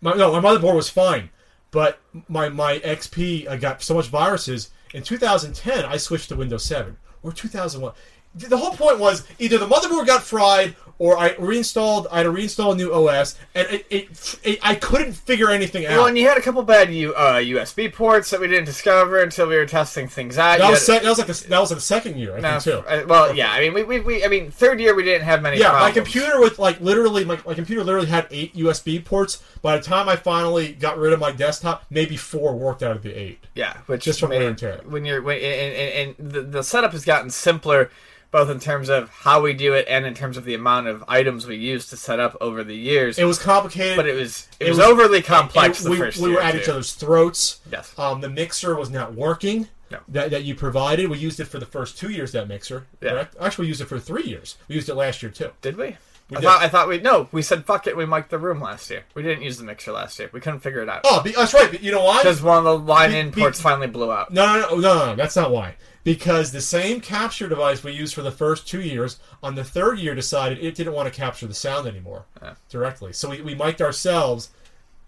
My, no, my motherboard was fine, but my my XP uh, got so much viruses. In 2010, I switched to Windows 7 or 2001. The whole point was either the motherboard got fried or I reinstalled. I had to reinstall a new OS, and it, it, it I couldn't figure anything out. Well, and you had a couple bad U, uh, USB ports that we didn't discover until we were testing things out. that was had- sec- that was like the, that was like the second year, I no, think too. uh, well, yeah. I mean, we, we, we, I mean, third year we didn't have many. Yeah, my computer with like literally my, my computer literally had eight USB ports. By the time I finally got rid of my desktop, maybe four worked out of the eight. Yeah, which Just from wear and tear. When you're when, and, and, and the, the setup has gotten simpler, both in terms of how we do it and in terms of the amount of items we use to set up over the years. It was complicated, but it was it, it was, was- overly complex it- the we, first we were at two. each other's throats. Yes. Um, the mixer was not working. No. That, that you provided. We used it for the first two years. That mixer. Yeah. Correct. Actually, we used it for three years. We used it last year too. Did we? We I did. thought I thought we no. We said fuck it. We mic'd the room last year. We didn't use the mixer last year. We couldn't figure it out Oh, be, that's right. But you know why? because one of the line Be- in be- ports finally blew out. No, no, no, no, no, that's not why. Because the same capture device we used for the first two years, on the third year decided it didn't want to capture the sound anymore Yeah. directly. So we, we mic'd ourselves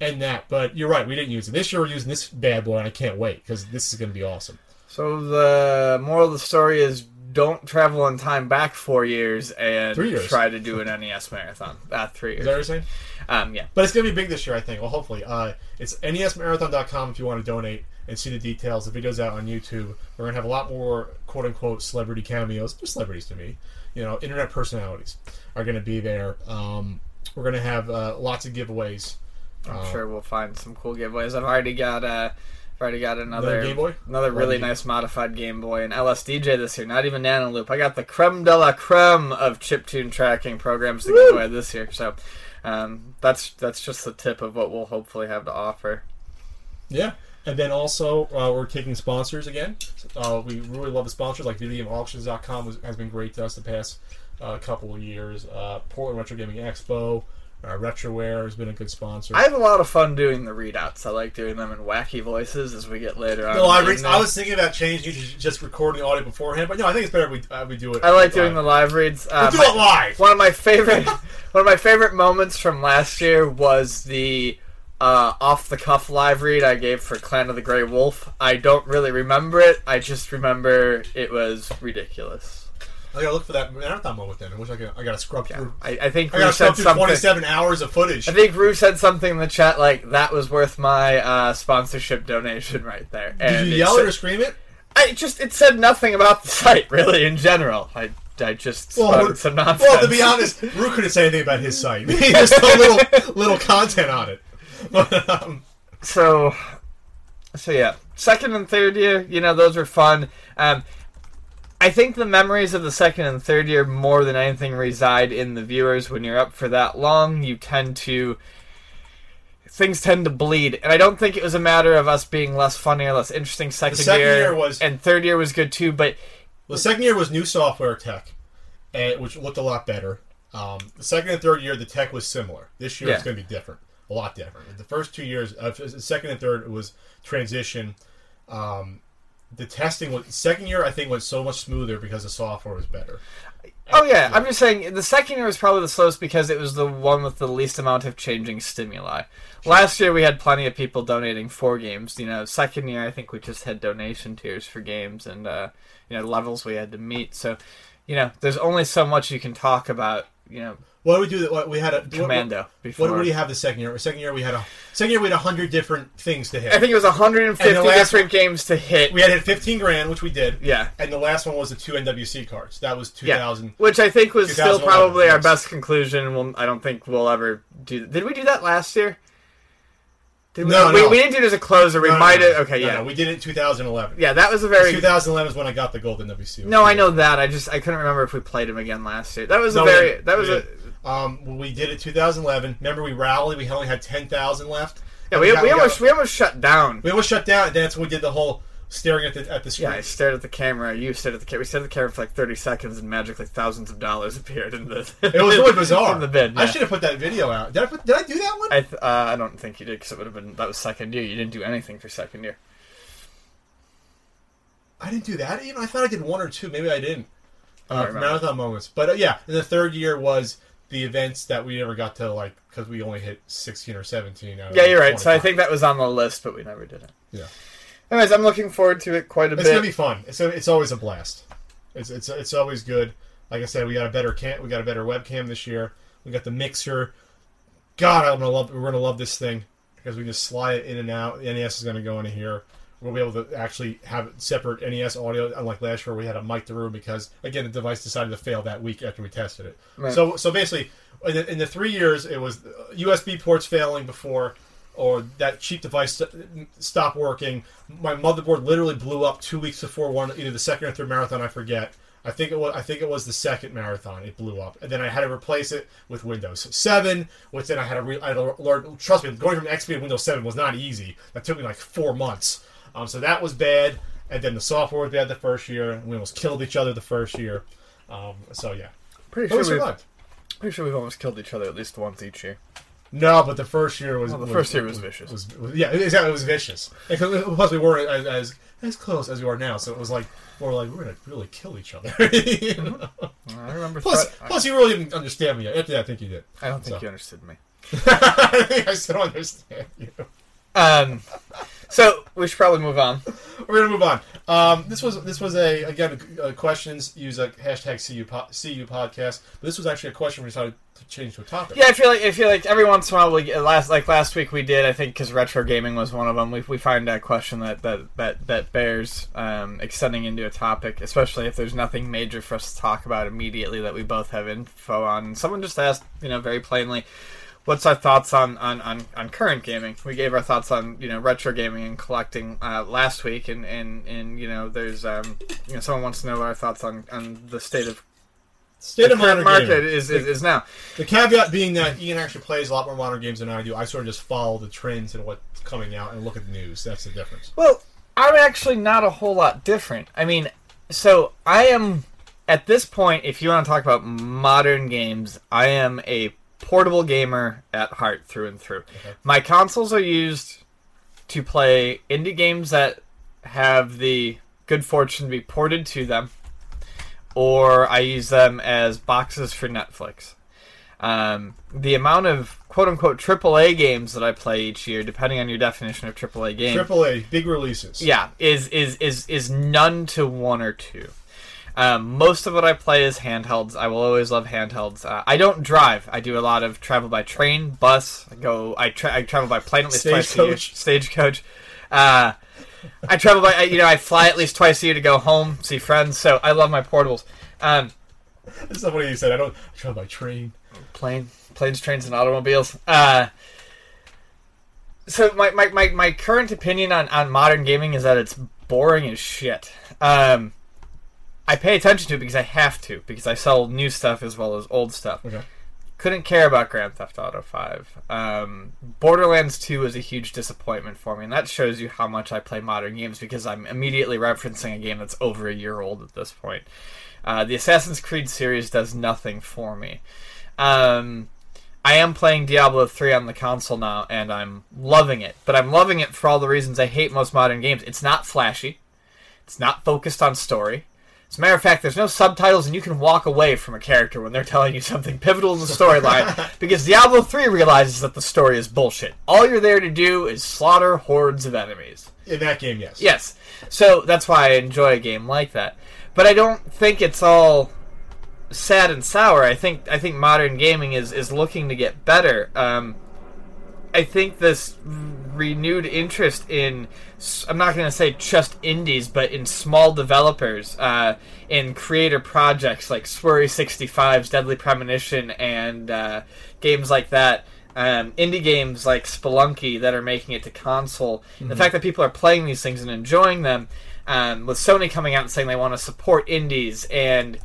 and that. But you're right, we didn't use it. This year we're using this bad boy, and I can't wait because this is going to be awesome. So the moral of the story is don't travel in time back four years and Three years. try to do an NES marathon. Uh, three Is that what you're saying? Um, yeah. But it's going to be big this year, I think. Well, hopefully. Uh, it's nesmarathon.com if you want to donate and see the details. The video's out on YouTube. We're going to have a lot more quote unquote celebrity cameos. They're celebrities to me. You know, internet personalities are going to be there. Um, we're going to have uh, lots of giveaways. I'm Uh, sure we'll find some cool giveaways. I've already got uh, I've already got another Game Boy? another Or really nice modified Game Boy and LSDJ this year. Not even Nanoloop. I got the creme de la creme of chiptune tracking programs to give away this year. So um, that's that's just the tip of what we'll hopefully have to offer. Yeah. And then also, uh, we're taking sponsors again. Uh, we really love the sponsors. Like VideoGameAuctions.com was, has been great to us the past uh, couple of years. Uh, Portland Retro Gaming Expo, uh, Retroware has been a good sponsor. I have a lot of fun doing the readouts. I like doing them in wacky voices as we get later on. No, I, re-. I was thinking about changing to just recording the audio beforehand, but no, I think it's better if we, uh, we do it. I like doing the live reads. We'll do my- it live. One of my favorite, one of my favorite moments from last year was the uh, off the cuff live read I gave for Clan of the Grey Wolf. I don't really remember it. I just remember it was ridiculous. I gotta look for that marathon moment then. I wish I could. I gotta scrub Yeah, through. I, I think I gotta said scrub through something. 27 hours of footage. I think Rue said something in the chat like that was worth my uh, sponsorship donation right there. Did And you it yell said- it or scream it? I just it said nothing about the site really in general. I I just Well, some nonsense. Well, to be honest, Rue couldn't say anything about his site. He just put a little little content on it. But, um, so so yeah second and third year you know those were fun. Um, i think the memories of the second and third year more than anything reside in the viewers. When you're up for that long you tend to things tend to bleed. And i don't think it was a matter of us being less funny or less interesting second, second year was- and third year was good too but the second year was new software tech, and, which looked a lot better. Um, the second and third year, the tech was similar. This year, it's going to be different, a lot different. The first two years, uh, second and third, was transition. Um, the testing was second year. I think went so much smoother because the software was better. Oh yeah, I'm just saying the second year was probably the slowest because it was the one with the least amount of changing stimuli. Last year we had plenty of people donating for games. You know, second year I think we just had donation tiers for games and uh, you know levels we had to meet. So, you know, there's only so much you can talk about. You know, What did we do? What we had a Commando What, before. what, do we have the second year? Second year we had a second year we had hundred different things to hit. I think it was 150 And last different games to hit. we had hit fifteen grand, which we did. yeah. And the last one was the two NWC cards. That was two thousand. Yeah, which I think was still probably our best conclusion. We'll, I don't think we'll ever do. Did we do that last year? Did we, No, we, no. we didn't do it as a closer. We might have. Okay, No, yeah, no, we did it in 2011. yeah. That was a very. 2011 is when I got the gold NWC. No, I know that. I just I couldn't remember if we played him again last year. That was No, a we very. did. That was We a. did. Um, well, we did it 2011. Remember, we rallied. We only had 10,000 left. Yeah, we, got- we got- almost we almost shut down. we almost shut down. And that's when we did the whole staring at the at the screen. Yeah, I stared at the camera. You stared at the camera. We stared at the camera for like thirty seconds, and magically thousands of dollars appeared in the. It was really bizarre. in the bid. I should have put that video out. Did I put? Did I do that one? I th- uh, I don't think you did because it would have been that was second year. You didn't do anything for second year. I didn't do that. Even I thought I did one or two. Maybe I didn't. Uh, marathon moments, but uh, yeah, and the third year was the events that we never got to like because we only hit sixteen or seventeen. Yeah, you're right. So I think that was on the list, but we never did it. Yeah. Anyways, I'm looking forward to it quite a It's bit. It's gonna be fun. It's it's always a blast. It's it's it's always good. Like I said, we got a better cam. We got a better webcam this year. We got the mixer. God, I'm gonna love. We're gonna love this thing because we can just slide it in and out. The NES is gonna go into here. We'll be able to actually have separate NES audio, unlike last year where we had a mic the room because again the device decided to fail that week after we tested it. Right. So so basically, in the, in the three years, it was uh, USB ports failing before, or that cheap device stopped working. My motherboard literally blew up two weeks before one, either the second or third marathon. I forget. I think it was. I think it was the second marathon. It blew up, and then I had to replace it with Windows 7, which then I had to. Re- I had to learn. Trust me, going from XP to Windows 7 was not easy. That took me like four months. Um, so that was bad, and then the software was bad the first year. and We almost killed each other the first year. Um, so yeah, pretty but sure survived. pretty sure we've almost killed each other at least once each year. No, but the first year was. Well, the first year was vicious. Was, was- yeah, exactly. It was vicious. And plus, we weren't as, as as close as we are now, so it was like more like we're gonna really kill each other. You know? I remember. plus, plus, you really didn't understand me yet. After that, I think you did. I don't think so. you understood me. I think I still understand you. Um, so we should probably move on. We're gonna move on. Um, this was this was a again uh, questions use a hashtag CU po- CU podcast, but this was actually a question we decided to change to a topic. Yeah, I feel like I feel like every once in a while we last like last week we did I think because retro gaming was one of them. We, we find a question that that that that bears um, extending into a topic, especially if there's nothing major for us to talk about immediately that we both have info on. Someone just asked, you know, very plainly. What's our thoughts on, on, on, on current gaming? We gave our thoughts on you know retro gaming and collecting uh, last week, and, and, and you know there's um, you know someone wants to know our thoughts on, on the state of State the of modern market is, is, is now. The caveat being that Ian actually plays a lot more modern games than I do. I sort of just follow the trends and what's coming out and look at the news. That's the difference. Well, I'm actually not a whole lot different. I mean, so I am at this point. If you want to talk about modern games, I am a portable gamer at heart through and through. My consoles are used to play indie games that have the good fortune to be ported to them, or I use them as boxes for Netflix. Um, the amount of quote unquote AAA games that I play each year, depending on your definition of AAA game, AAA big releases. yeah, is is is is none to one or two. Um, most of what I play is handhelds. I will always love handhelds. Uh, I don't drive. I do a lot of travel by train, bus. I go. I, tra- I travel by plane at least twice a year. Stagecoach. Stagecoach. Uh, I travel by. You know, I fly at least twice a year to go home, see friends. So I love my portables. Um, That's not what you said. I don't I travel by train. plane, planes, trains, and automobiles. Uh, so my, my, my, my current opinion on, on modern gaming is that it's boring as shit. Um, I pay attention to it because I have to, because I sell new stuff as well as old stuff. Okay. Couldn't care about Grand Theft Auto 5. Um, Borderlands 2 is a huge disappointment for me, and that shows you how much I play modern games because I'm immediately referencing a game that's over a year old at this point. Uh, the Assassin's Creed series does nothing for me. Um, I am playing Diablo 3 on the console now, and I'm loving it. But I'm loving it for all the reasons I hate most modern games. It's not flashy. It's not focused on story. As a matter of fact, there's no subtitles, and you can walk away from a character when they're telling you something pivotal in the storyline because Diablo 3 realizes that the story is bullshit. All you're there to do is slaughter hordes of enemies. In that game, yes. Yes. So that's why I enjoy a game like that. But I don't think it's all sad and sour. I think I think modern gaming is is looking to get better. Um, I think this renewed interest in I'm not going to say just indies, but in small developers, uh, in creator projects like Swery 65's Deadly Premonition and uh, games like that. Um, indie games like Spelunky that are making it to console. The fact that people are playing these things and enjoying them, um, with Sony coming out and saying they want to support indies and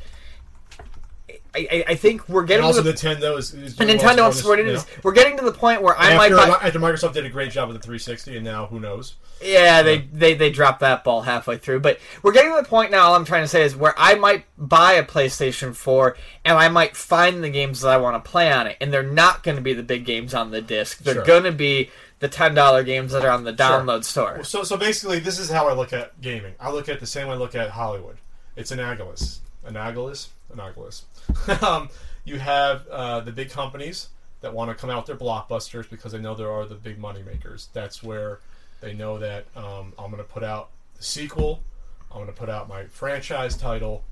I, I, I think we're And getting also, to the, Nintendo is, is and Nintendo to support is- We're getting to the point where I might buy. after Microsoft did a great job with the 360, and now who knows? Yeah, they, they they dropped that ball halfway through. But we're getting to the point now. All I'm trying to say is where I might buy a PlayStation 4 and I might find the games that I want to play on it, and they're not going to be the big games on the disc. They're Sure. going to be the ten dollar games that are on the download store. So, so basically, this is how I look at gaming. I look at the same way I look at Hollywood. It's analogous. Analogous? Analogous. um, you have uh, the big companies that want to come out with their blockbusters because they know there are the big money makers. That's where they know that um, I'm going to put out the sequel. I'm going to put out my franchise title.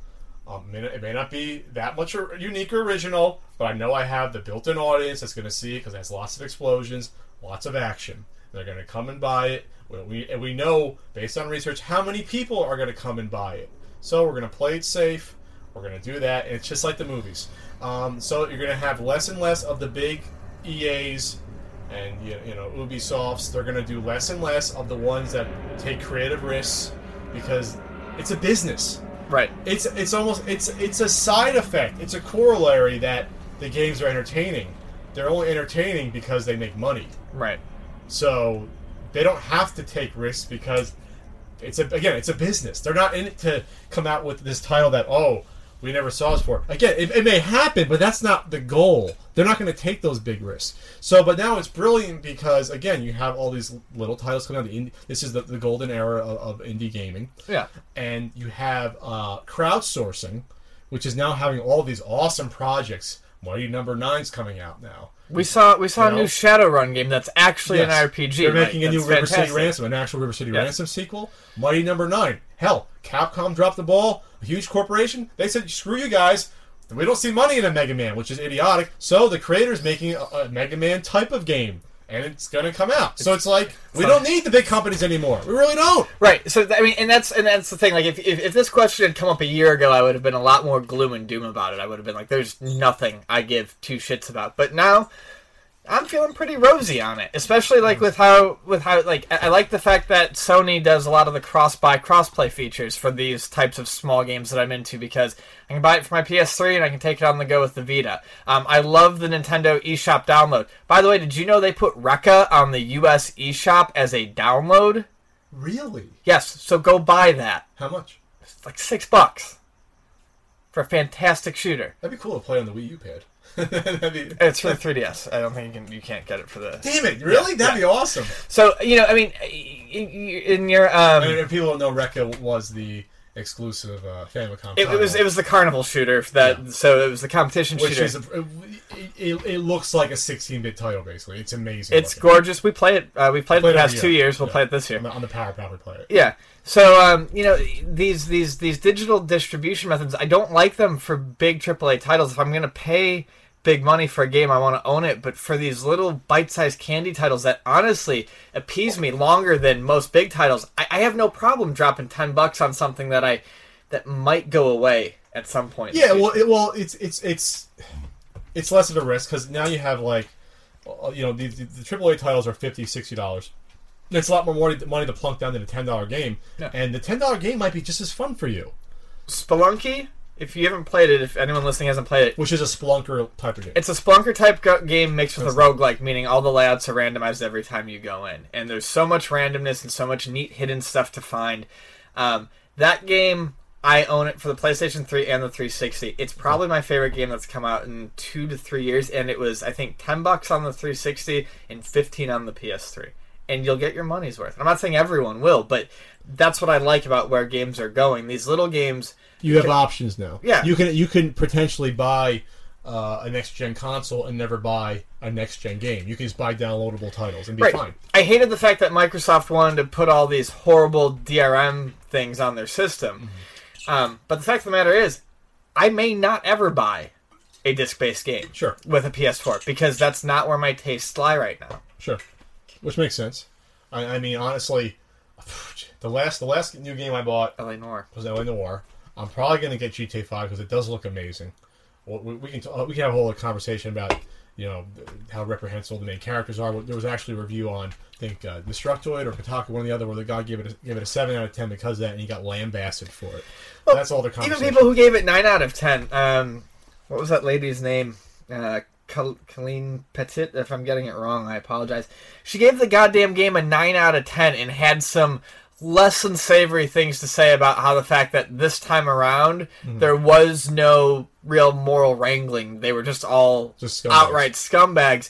Um, it may- not be that much unique or original, but I know I have the built-in audience that's going to see it because it has lots of explosions, lots of action. They're going to come and buy it. We and we know based on research how many people are going to come and buy it. So we're going to play it safe. We're going to do that, and it's just like the movies. Um, so you're going to have less and less of the big EAs and you you know Ubisofts. They're going to do less and less of the ones that take creative risks because it's a business Right. it's it's almost it's it's a side effect. It's a corollary that the games are entertaining. They're only entertaining because they make money. Right. So they don't have to take risks because it's a again it's a business. They're not in it to come out with this title that oh we never saw this before. Again, it, it may happen, but that's not the goal. They're not going to take those big risks. So, but now it's brilliant because again you have all these little titles coming out. The indie, this is the, the golden era of, of indie gaming Yeah. and you have uh, crowdsourcing, which is now having all these awesome projects. Mighty Number Nine's coming out now. We saw we saw You a new know? Shadowrun game that's actually Yes. an RPG. They're making a new River City. Ransom, an actual River City Yeah. Ransom sequel. Mighty Number Nine. Hell, Capcom dropped the ball. A huge corporation. They said, "Screw you guys." We don't see money in a Mega Man, which is idiotic. So the creator's making a, a Mega Man type of game, and it's going to come out. So it's like we don't need the big companies anymore. We really don't. Right. So I mean, and that's and that's the thing. Like, if, if if this question had come up a year ago, I would have been a lot more gloom and doom about it. I would have been like, "There's nothing I give two shits about." But now, I'm feeling pretty rosy on it, especially like with how with how like I, I like the fact that Sony does a lot of the cross buy cross play features for these types of small games that I'm into because I can buy it for my PS3 and I can take it on the go with the Vita. Um, I love the Nintendo eShop download. By the way, did you know they put Recca on the US eShop as a download? Really? Yes, so go buy that. How much? It's like six bucks for a fantastic shooter. That'd be cool to play on the Wii U pad. Be, It's for the 3DS. I don't think you can you can't get it for the. Damn it! Really? That'd be awesome. So you know, I mean, in your um, I mean, people don't know, Recca was the exclusive uh, Famicom. it, it was it was the carnival shooter that so it was the competition which shooter. is a, it, it, it looks like a 16-bit title basically. It's amazing. it's looking. gorgeous. We play it. Uh, we played it Played the past two years. We'll Yeah. play it this year. on the, on the Power probably play it. Yeah. So um, you know these these these digital distribution methods, I don't like them for big AAA titles. If I'm going to pay big money for a game, I want to own it. But for these little bite-sized candy titles that honestly appease me longer than most big titles, I, I have no problem dropping ten bucks on something that I that might go away at some point. Yeah, well, it, well, it's it's it's it's less of a risk because now you have like, uh, you know, the, the, the AAA titles are 50 60 dollars. It's a lot more money, money to plunk down than a ten dollar game, Yeah. and the ten dollar game might be just as fun for you, Spelunky. If you haven't played it, if anyone listening hasn't played it, which is a Spelunker type of game. It's a Spelunker type go- game mixed with a roguelike, meaning all the layouts are randomized every time you go in. And there's so much randomness and so much neat hidden stuff to find. Um, that game, I own it for the PlayStation 3 and the 360. It's probably my favorite game that's come out in two to three years, and it was, I think, 10 bucks on the 360 and 15 on the PS3. And you'll get your money's worth. I'm not saying everyone will, but that's what I like about where games are going. These little games You have options now. Yeah. you can you can potentially buy uh, a next gen console and never buy a next gen game. You can just buy downloadable titles and be Right. fine. I hated the fact that Microsoft wanted to put all these horrible DRM things on their system. Mm-hmm. Um, but the fact of the matter is, I may not ever buy a disc-based game Sure, with a PS4 because that's not where my tastes lie right now. sure, which makes sense. I, I mean, honestly, the last the last new game I bought LA Noir. was LA Noir. I'm probably going to get GTA 5 because it does look amazing. Well, we, we can t- we can have a whole conversation about you know how reprehensible the main characters are. There was actually a review on I think uh, Destructoid or Kotaku, one or the other, where the guy gave it a, gave it a seven out of ten because of that, and he got lambasted for it. That's all the Even people who gave it nine out of ten. Um, what was that lady's name? Uh, Colleen Petit. If I'm getting it wrong, I apologize. She gave the goddamn game a nine out of ten and had some less than savory things to say about how the fact that this time around Mm-hmm. there was no real moral wrangling. They were just all Just scumbags. outright scumbags.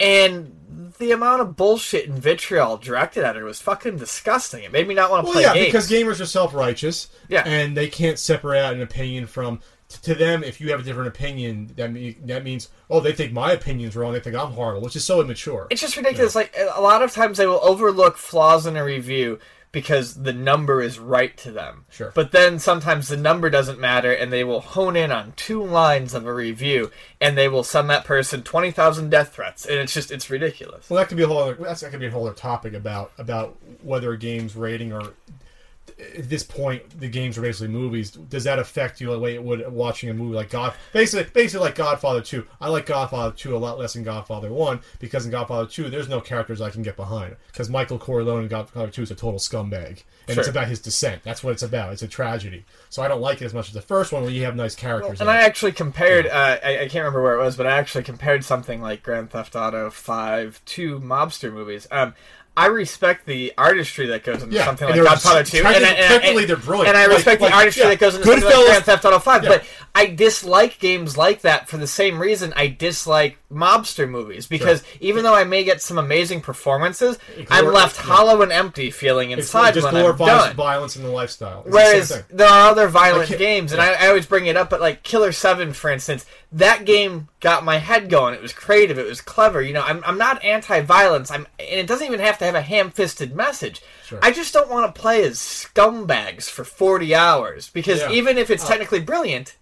And the amount of bullshit and vitriol directed at her was fucking disgusting. It made me not want to Well, play yeah, games. because gamers are self-righteous. Yeah. and they can't separate out an opinion from. t- To them, if you have a different opinion, that mean, that means oh they think my opinion's wrong. They think I'm horrible, which is so immature. It's just ridiculous. Like a lot of times they will overlook flaws in a review because the number is right to them. Sure. But then sometimes the number doesn't matter, and they will hone in on two lines of a review, and they will send that person twenty thousand death threats, and it's just it's ridiculous. Well, that could be a whole other. That's that could be a whole other topic about about whether a game's rating or at this point the games are basically movies. Does that affect you the way it would watching a movie like God? Basically, basically like Godfather Two. I like Godfather Two a lot less than Godfather One because in Godfather Two there's no characters I can get behind because Michael Corleone in Godfather Two is a total scumbag and it's about his descent. That's what it's about. It's a tragedy. So I don't like it as much as the first one where you have nice characters. And in I it. actually compared, uh, I, I can't remember where it was, but I actually compared something like Grand Theft Auto 5 to mobster movies. Um, I respect the artistry that goes into Yeah, something like Godfather 2. technically- and, and- and- they're brilliant. And I Like- respect like, the artistry yeah, that goes into something like Grand Theft Auto 5. Yeah. But I dislike games like that for the same reason I dislike mobster movies. Because even though I may get some amazing performances, It I'm left hollow and empty feeling inside it just when I'm done. violence and the lifestyle. It's the Whereas thing. there are other violent games, and I, I always bring it up, but like Killer Seven, for instance, that game got my head going. It was creative, it was clever. You know, I'm, I'm not anti-violence. I'm, and it doesn't even have to have a ham-fisted message. Sure. I just don't want to play as scumbags for 40 hours because Yeah. even if it's technically brilliant,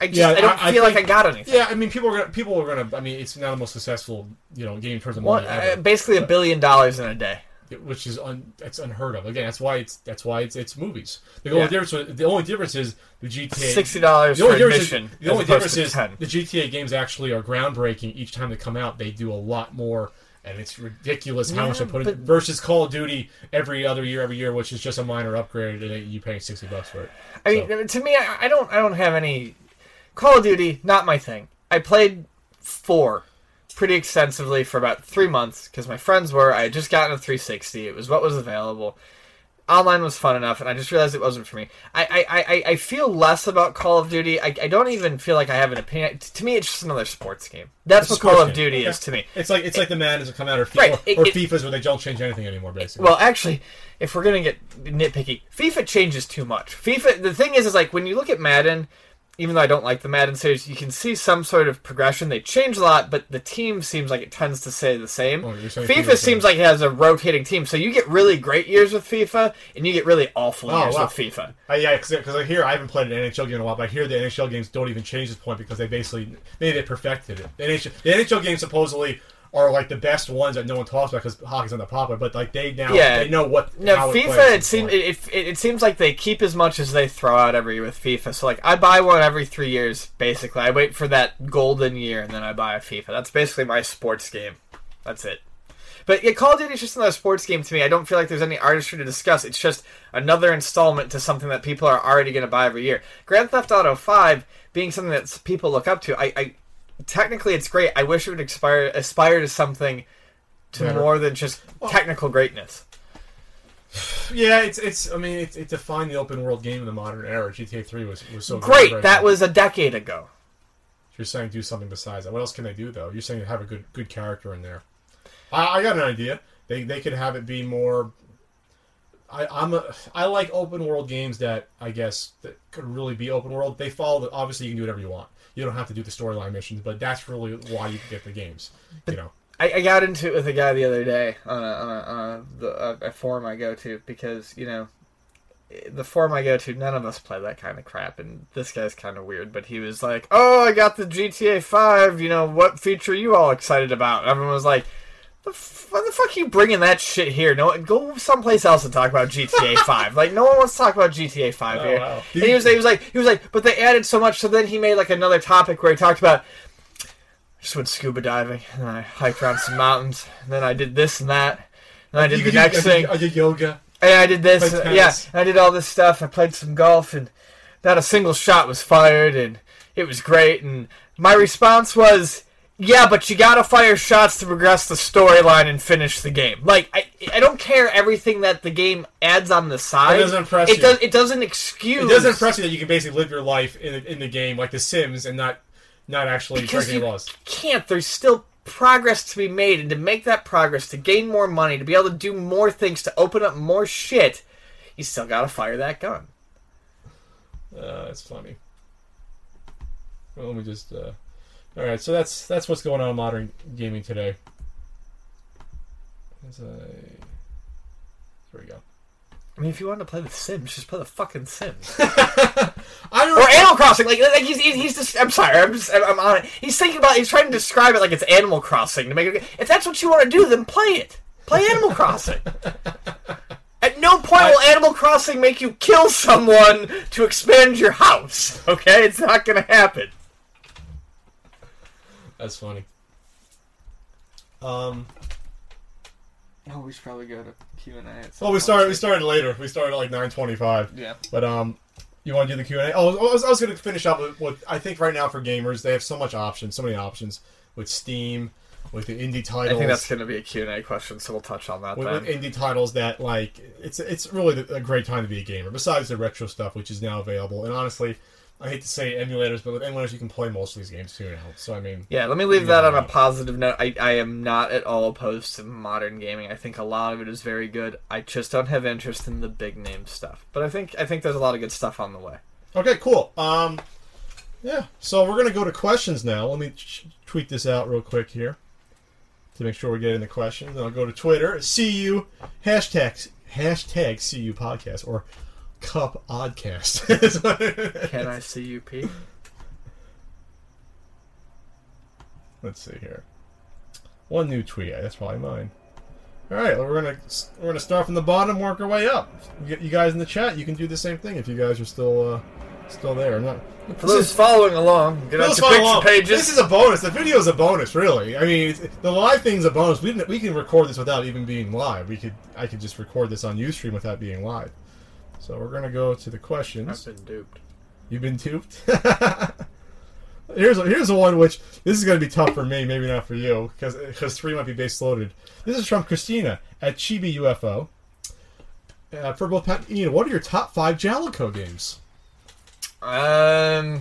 I just Yeah, I don't I- I feel like I got anything. Yeah, I mean, people are gonna people are gonna. I mean, it's now the most successful you know game in terms of Well, money uh, ever, basically a billion dollars in a day. which is un, that's unheard of. Again, that's why it's that's why it's it's movies. The Yeah. only difference the only difference is the GTA Sixty dollars for admission. is, the only difference is 10. the GTA games actually are groundbreaking. Each time they come out, they do a lot more, and it's ridiculous how much they put in. Versus Call of Duty every other year, every year, which is just a minor upgrade, and you paying sixty bucks for it. I mean, uh, to me, I, I don't, I don't have any Call of Duty. Not my thing. I played four pretty extensively for about three months because my friends were. I had just gotten a 360. It was what was available. Online was fun enough, and I just realized it wasn't for me. I, I, I, I feel less about Call of Duty. I, I don't even feel like I have an opinion. To me, it's just another sports game. That's It's what sports Call of. Duty Okay. is to me. It's like it's like the Maddens that come out or, FIFA, Right, or, it- or it- FIFA's where they don't change anything anymore, basically. Well, actually, if we're gonna get nitpicky, FIFA changes too much. FIFA. The thing is, is like when you look at Madden, even though I don't like the Madden series, you can see some sort of progression. They change a lot, but the team seems like it tends to stay the same. Oh, FIFA seems like it has a rotating team, so you get really great years with FIFA, and you get really awful Oh, years wow. with FIFA. Uh, yeah, because I hear I haven't played an NHL game in a while, but I hear the NHL games don't even change this point because they basically maybe they perfected it. The NHL, the NHL games supposedly are like the best ones that no one talks about because hockey's not that popular, but like they now Yeah. they know what No, how it FIFA. It seems it, it, it seems like they keep as much as they throw out every year with FIFA. So like, I buy one every three years. Basically, I wait for that golden year and then I buy a FIFA. That's basically my sports game. That's it. But yeah, Call of Duty is just another sports game to me. I don't feel like there's any artistry to discuss. It's just another installment to something that people are already going to buy every year. Grand Theft Auto Five being something that people look up to. I, I technically it's great. I wish it would aspire aspire to something to Better. more than just technical greatness. yeah, it's it's. I mean, it, it defined the open world game in the modern era. GTA Three was was so Great. That was a decade ago. You're saying do something besides that. What else can they do though? You're saying have a good good character in there. I, I got an idea. They they could have it be more. I, I'm a I like open world games that I guess that could really be open world. They follow the, obviously you can do whatever you want. You don't have to do the storyline missions, but that's really why you get the games. You know. I, I got into it with a guy the other day on a, on a, on a, the, a, forum I go to because you know the forum I go to, none of us play that kind of crap, and this guy's kind of weird. But he was like, "Oh, I got the GTA Five. You know what feature are you all excited about?" And everyone was like, "The f- "Why the fuck are you bringing that shit here? No, go someplace else and talk about GTA Five. Like, no one wants to talk about GTA Five Oh, here." wow. And he was, he was like, he was like, but they added so much. So then he made like another topic where he talked about just went scuba diving, and I hiked around some mountains, and then I did this and that, and I did You the next did- thing, I did yoga. and I did this, and- yeah, I did all this stuff. I played some golf, and not a single shot was fired, and it was great. And my response was, yeah, but you gotta fire shots to progress the storyline and finish the game. Like, I, I don't care everything that the game adds on the side. It doesn't impress it you. Does, it doesn't excuse. It doesn't impress you that you can basically live your life in the, in the game like The Sims and not not actually because breaking you laws. can't. There's still progress to be made, and to make that progress, to gain more money, to be able to do more things, to open up more shit, you still gotta fire that gun. Uh, it's funny. Well, let me just. Uh... All right, so that's that's what's going on in modern gaming today. As I... There we go. I mean, if you want to play with Sims, just play the fucking Sims. I don't. or Animal Crossing. Like, like he's, he's, he's just. I'm sorry. I'm just. I'm on it. He's thinking about. He's trying to describe it like it's Animal Crossing to make it. If that's what you want to do, then play it. Play Animal Crossing. At no point will Animal Crossing make you kill someone to expand your house. Okay, it's not going to happen. That's funny. Um. Oh, we should probably go to Q and A. Well, we started. We started later. We started at like nine twenty-five. Yeah. But um, you want to do the Q and A? Oh, I was, I was going to finish up with what I think right now for gamers, they have so much options, so many options with Steam, with the indie titles. I think that's going to be a Q&A question, so we'll touch on that with, then. with indie titles that like it's it's really a great time to be a gamer. Besides the retro stuff, which is now available, and honestly, I hate to say emulators, but with emulators you can play most of these games too now. So I mean, Yeah, let me leave that on a positive note. I, I am not at all opposed to modern gaming. I think a lot of it is very good. I just don't have interest in the big name stuff. But I think I think there's a lot of good stuff on the way. okay, cool. Um, yeah. So we're gonna go to questions now. Let me ch- tweet this out real quick here to make sure we get in the questions. And I'll go to Twitter, CU hashtag hashtag CU podcast or Cup Oddcast. Can I see you, Pete? Let's see here. One new tweet. That's probably mine. All right, well, we're gonna we're gonna start from the bottom, work our way up. You, you guys in the chat, you can do the same thing if you guys are still uh, still there. I'm not. For those following along, get out your along. pages. This is a bonus. The video is a bonus, really. I mean, it's, the live thing's a bonus. We can, we can record this without even being live. We could I could just record this on UStream without being live. So we're gonna go to the questions. I've been duped. You've been duped. here's here's one which this is going to be tough for me, maybe not for you, because because three might be base loaded. This is from Christina at Chibi UFO. Uh, for both Pat and Ian, what are your top five Jaleco games? Um,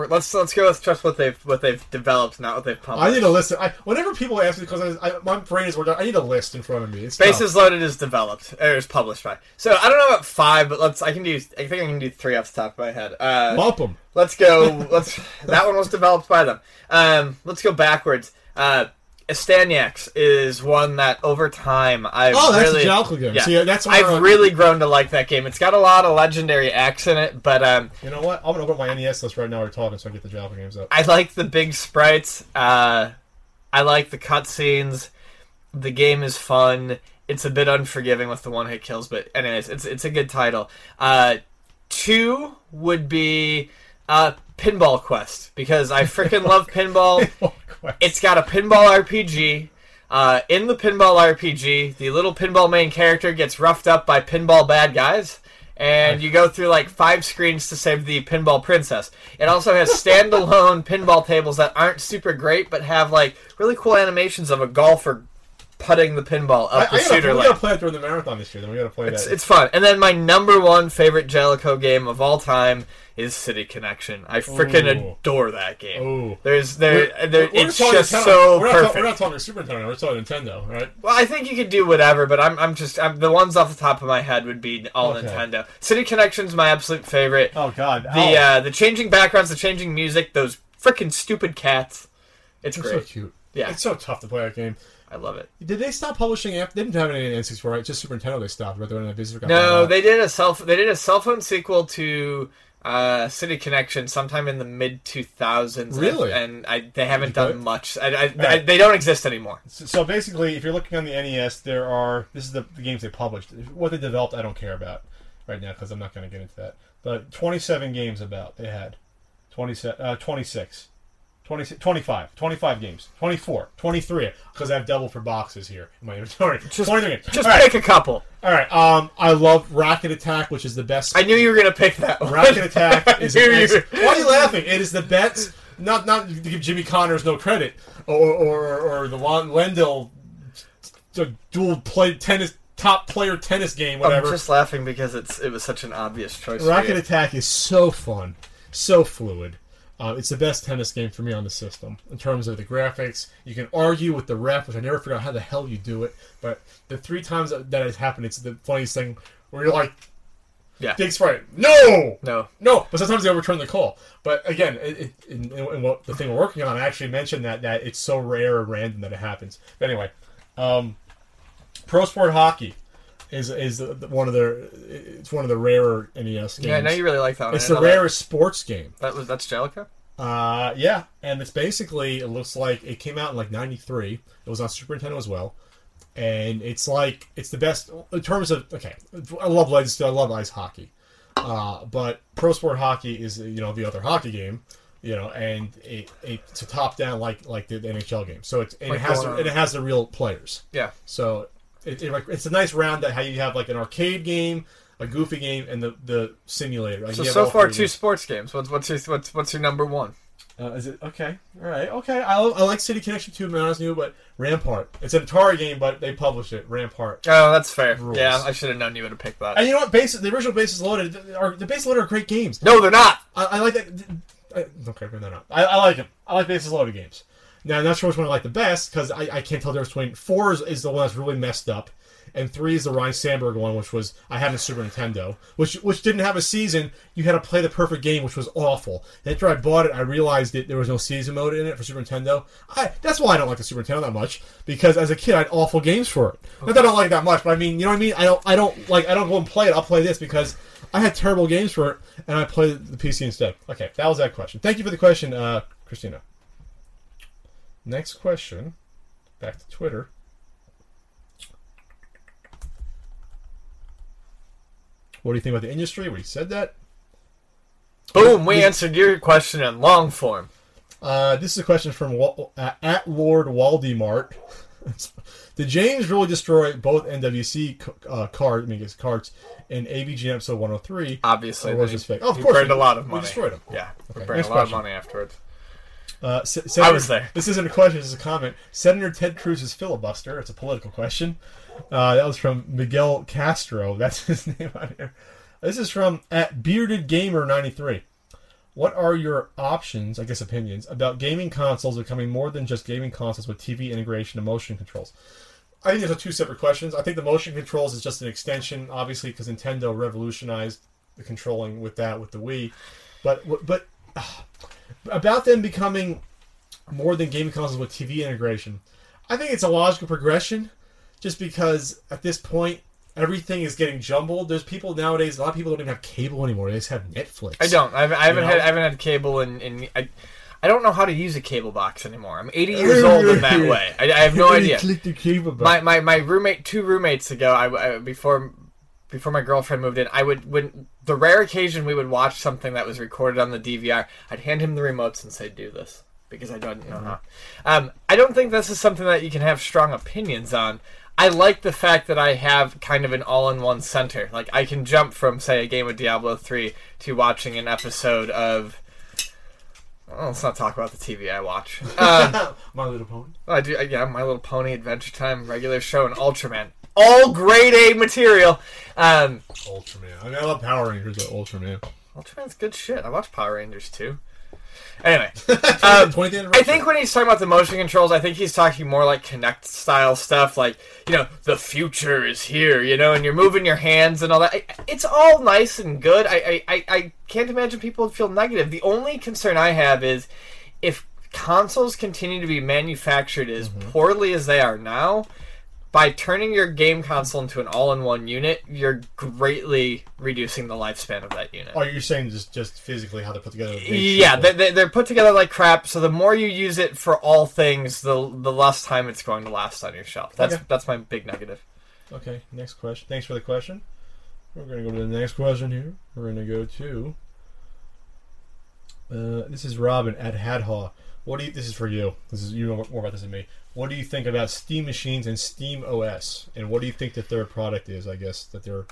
for, let's let's go with just what they've what they've developed, not what they've published. I need a list. I, whenever people ask me, because I, I, my brain is working, I need a list in front of me. It's Bases tough. Loaded is developed or is published by. So I don't know about five, but let's. I can do. I think I can do three off the top of my head. Uh, them. Let's go. Let's. that one was developed by them. Um, let's go backwards. Uh, Astyanax is one that over time I've Oh, that's really, a. Yeah, See, that's I've really grown to like that game. It's got a lot of legendary acts in it, but um, You know what? I'm gonna open my NES list right now. We're talking, so I get the Jaleco games up. I like the big sprites. Uh, I like the cutscenes. The game is fun. It's a bit unforgiving with the one hit kills, but anyways, it's it's a good title. Uh, two would be uh, Pinball Quest because I freaking love pinball. It's got a pinball RPG. Uh, in the pinball RPG, the little pinball main character gets roughed up by pinball bad guys, and you go through like five screens to save the pinball princess. It also has standalone pinball tables that aren't super great, but have like really cool animations of a golfer putting the pinball I, up the I gotta, shooter we gotta play it during the marathon this year. Then we gotta play It's, that. it's fun. And then my number one favorite Jaleco game of all time is City Connection. I freaking adore that game. Ooh. There's there, there We're it's talking just Nintendo. so we're not, perfect. We're not talking Super Nintendo. We're talking Nintendo, right? Well, I think you could do whatever, but I'm I'm just I'm, the ones off the top of my head would be all Okay. Nintendo. City Connection's my absolute favorite. Oh God. The uh, the changing backgrounds, the changing music, those freaking stupid cats. It's It's so great. cute. Yeah. It's so tough to play that game. I love it. Did they stop publishing after? They didn't have any N64, right? Just Super Nintendo they stopped, right? When Visitor got No, they did a cell they did a cell phone sequel to uh, City Connection sometime in the mid 2000s. Really? And I, they haven't Did you play done it? much. I, I, I, they don't exist anymore. So, so basically, if you're looking on the NES, there are this is the, the games they published. What they developed, I don't care about right now because I'm not going to get into that. But 27 games about they had 27, uh, 26, 20, 25, 25 games, 24, 23, because I have double for boxes here in my inventory. Just, 23 games. just All right. pick a couple. All right. Um, I love Racket Attack, which is the best. I knew you were gonna pick that one. Racket Attack is. Ex- Why are you laughing? It is the best. Not not to give Jimmy Connors no credit, or or, or the Lendl dual play tennis top player tennis game, whatever. I'm just laughing because it's it was such an obvious choice. Racket. Attack is so fun, so fluid. Uh, it's the best tennis game for me on the system in terms of the graphics. You can argue with the ref, which I never figured out how the hell you do it. But the three times that has happened, it's the funniest thing where you're like, Yeah. big sprite, no, No. no. But sometimes they overturn the call. But again, it, it, in, in what the thing we're working on, I actually mentioned that that it's so rare and random that it happens. But anyway, um, pro sport hockey is is the, the- one of the it's one of the rarer NES games. Yeah, I know you really like that one. It's the know that- rarest sports game. That was that's Jaleco. Uh, yeah, and it's basically it looks like it came out in like '93. It was on Super Nintendo as well, and it's like it's the best in terms of okay. I love Legends, I love ice hockey, uh, but Pro Sport Hockey is you know the other hockey game, you know, and it, it's a top down like like the NHL game. So it's and Like it has on. and it has the real players. Yeah. So it, it, it's a nice round that how you have like an arcade game, a goofy game, and the the simulator. Like, So so far two games. sports games. What's what's your what's what's your number one? Uh, is it okay? All right, okay. I, I like City Connection too. Man, I was new, but Rampart. It's an Atari game, but they published it. Rampart. Oh, that's fair. Rules. Yeah, I should have known you would have picked that. And you know what? Base the original Bases Loaded are the Bases Loaded are great games. no, they're not. I, I like that. I, okay, maybe they're not. I, I like them. I like Bases Loaded games. Now, I'm not sure which one I like the best because I, I can't tell the difference between four is, is the one that's really messed up, and three is the Ryne Sandberg one, which was I had on Super Nintendo, which which didn't have a season. You had to play the perfect game, which was awful. And after I bought it, I realized that there was no season mode in it for Super Nintendo. I, that's why I don't like the Super Nintendo that much because as a kid I had awful games for it. Not that I don't like it that much, but I mean, you know what I mean. I don't I don't like I don't go and play it. I'll play this because I had terrible games for it, and I played the PC instead. Okay, that was that question. Thank you for the question, uh, Christina. Next question. Back to Twitter. What do you think about the industry? We said that. Boom, we answered your question in long form. Uh, this is a question from Wal- uh, at Lord Waldemart. Did James really destroy both NWC uh, card, I mean, his cards in AVG episode 103? Obviously, Or was he- this fake? Oh, of he course burned we- a lot of we money. destroyed 'em. Yeah, we Okay, burned a lot question. of money afterwards. Uh, Se- I was there. This isn't a question; this is a comment. Senator Ted Cruz's filibuster. It's a political question. Uh, that was from Miguel Castro. That's his name on here. This is from at Bearded Gamer ninety three. What are your options, I guess, opinions about gaming consoles becoming more than just gaming consoles with TV integration and motion controls? I think those are two separate questions. I think the motion controls is just an extension, obviously, because Nintendo revolutionized the controlling with that with the Wii. But but ah, about them becoming more than gaming consoles with TV integration, I think it's a logical progression. Just because at this point everything is getting jumbled. There's people nowadays. A lot of people don't even have cable anymore. They just have Netflix. I don't. I haven't, I haven't You had. I haven't had cable in. in I, I don't know how to use a cable box anymore. I'm 80 years old in that way. I, I have no idea. Click the cable button. My, my my roommate, two roommates ago, I, I before before my girlfriend moved in, I would when the rare occasion we would watch something that was recorded on the DVR, I'd hand him the remotes and say, "Do this," because I don't know how. Um, I don't think this is something that you can have strong opinions on. I like the fact that I have kind of an all-in-one center. Like I can jump from say a game of Diablo three to watching an episode of. Well, let's not talk about the TV I watch. Um, My Little Pony. I do, yeah, My Little Pony, Adventure Time, regular show, and Ultraman. All grade A material. Um, Ultraman. I mean, I love Power Rangers, but Ultraman. Ultraman's good shit. I watch Power Rangers too. Anyway, um, I think when he's talking about the motion controls, I think he's talking more like Kinect style stuff, like you know, the future is here, you know, and you're moving your hands and all that. It's all nice and good. I, I, I, I can't imagine people would feel negative. The only concern I have is if consoles continue to be manufactured as poorly as they are now. By turning your game console into an all-in-one unit, you're greatly reducing the lifespan of that unit. Oh, you're saying just just physically how they're put together? Yeah, they, they, they're put together like crap. So the more you use it for all things, the the less time it's going to last on your shelf. That's Okay. that's my big negative. Okay, next question. Thanks for the question. We're going to go to the next question here. We're going to go to. Uh, this is Robin at Hadhaw. What do you? This is for you. This is you know more about this than me. What do you think about Steam machines and Steam OS? And what do you think the third product is? I guess that they're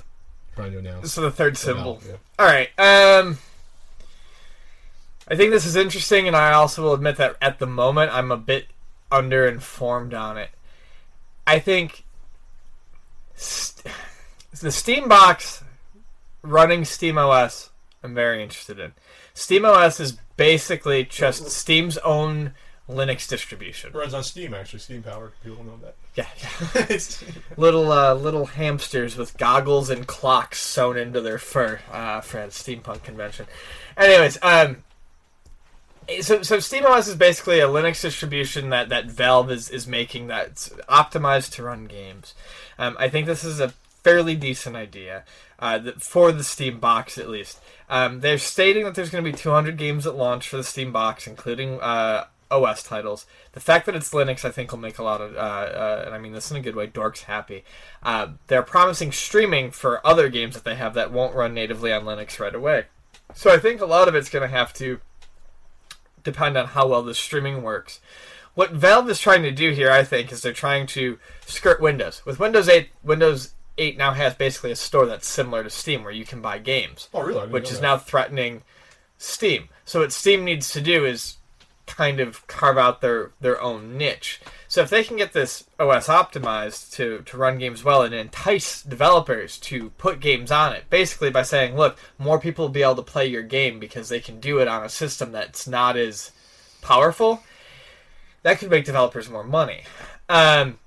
trying to announce. So the third symbol. Yeah. All right. Um, I think this is interesting, and I also will admit that at the moment I'm a bit underinformed on it. I think st- the Steam box running Steam OS. I'm very interested in. Steam OS is basically just Steam's own Linux distribution. runs on Steam actually. Steam powered. People know that. Yeah, yeah. Little uh, little hamsters with goggles and clocks sewn into their fur uh, for a steampunk convention. Anyways, um, so so SteamOS is basically a Linux distribution that, that Valve is, is making that's optimized to run games. Um, I think this is a fairly decent idea uh, for the Steam box at least. Um, they're stating that there's going to be 200 games at launch for the Steam box, including uh, OS titles. The fact that it's Linux, I think, will make a lot of, uh, uh, and I mean this in a good way, dorks happy. Uh, they're promising streaming for other games that they have that won't run natively on Linux right away. So I think a lot of it's going to have to depend on how well the streaming works. What Valve is trying to do here, I think, is they're trying to skirt Windows. With Windows 8, Windows 8 now has basically a store that's similar to Steam where you can buy games oh really? Which is that. now threatening Steam. So what Steam needs to do is kind of carve out their their own niche. So if they can get this OS optimized to to run games well and entice developers to put games on it, basically by saying, look, more people will be able to play your game because they can do it on a system that's not as powerful. That could make developers more money. Um,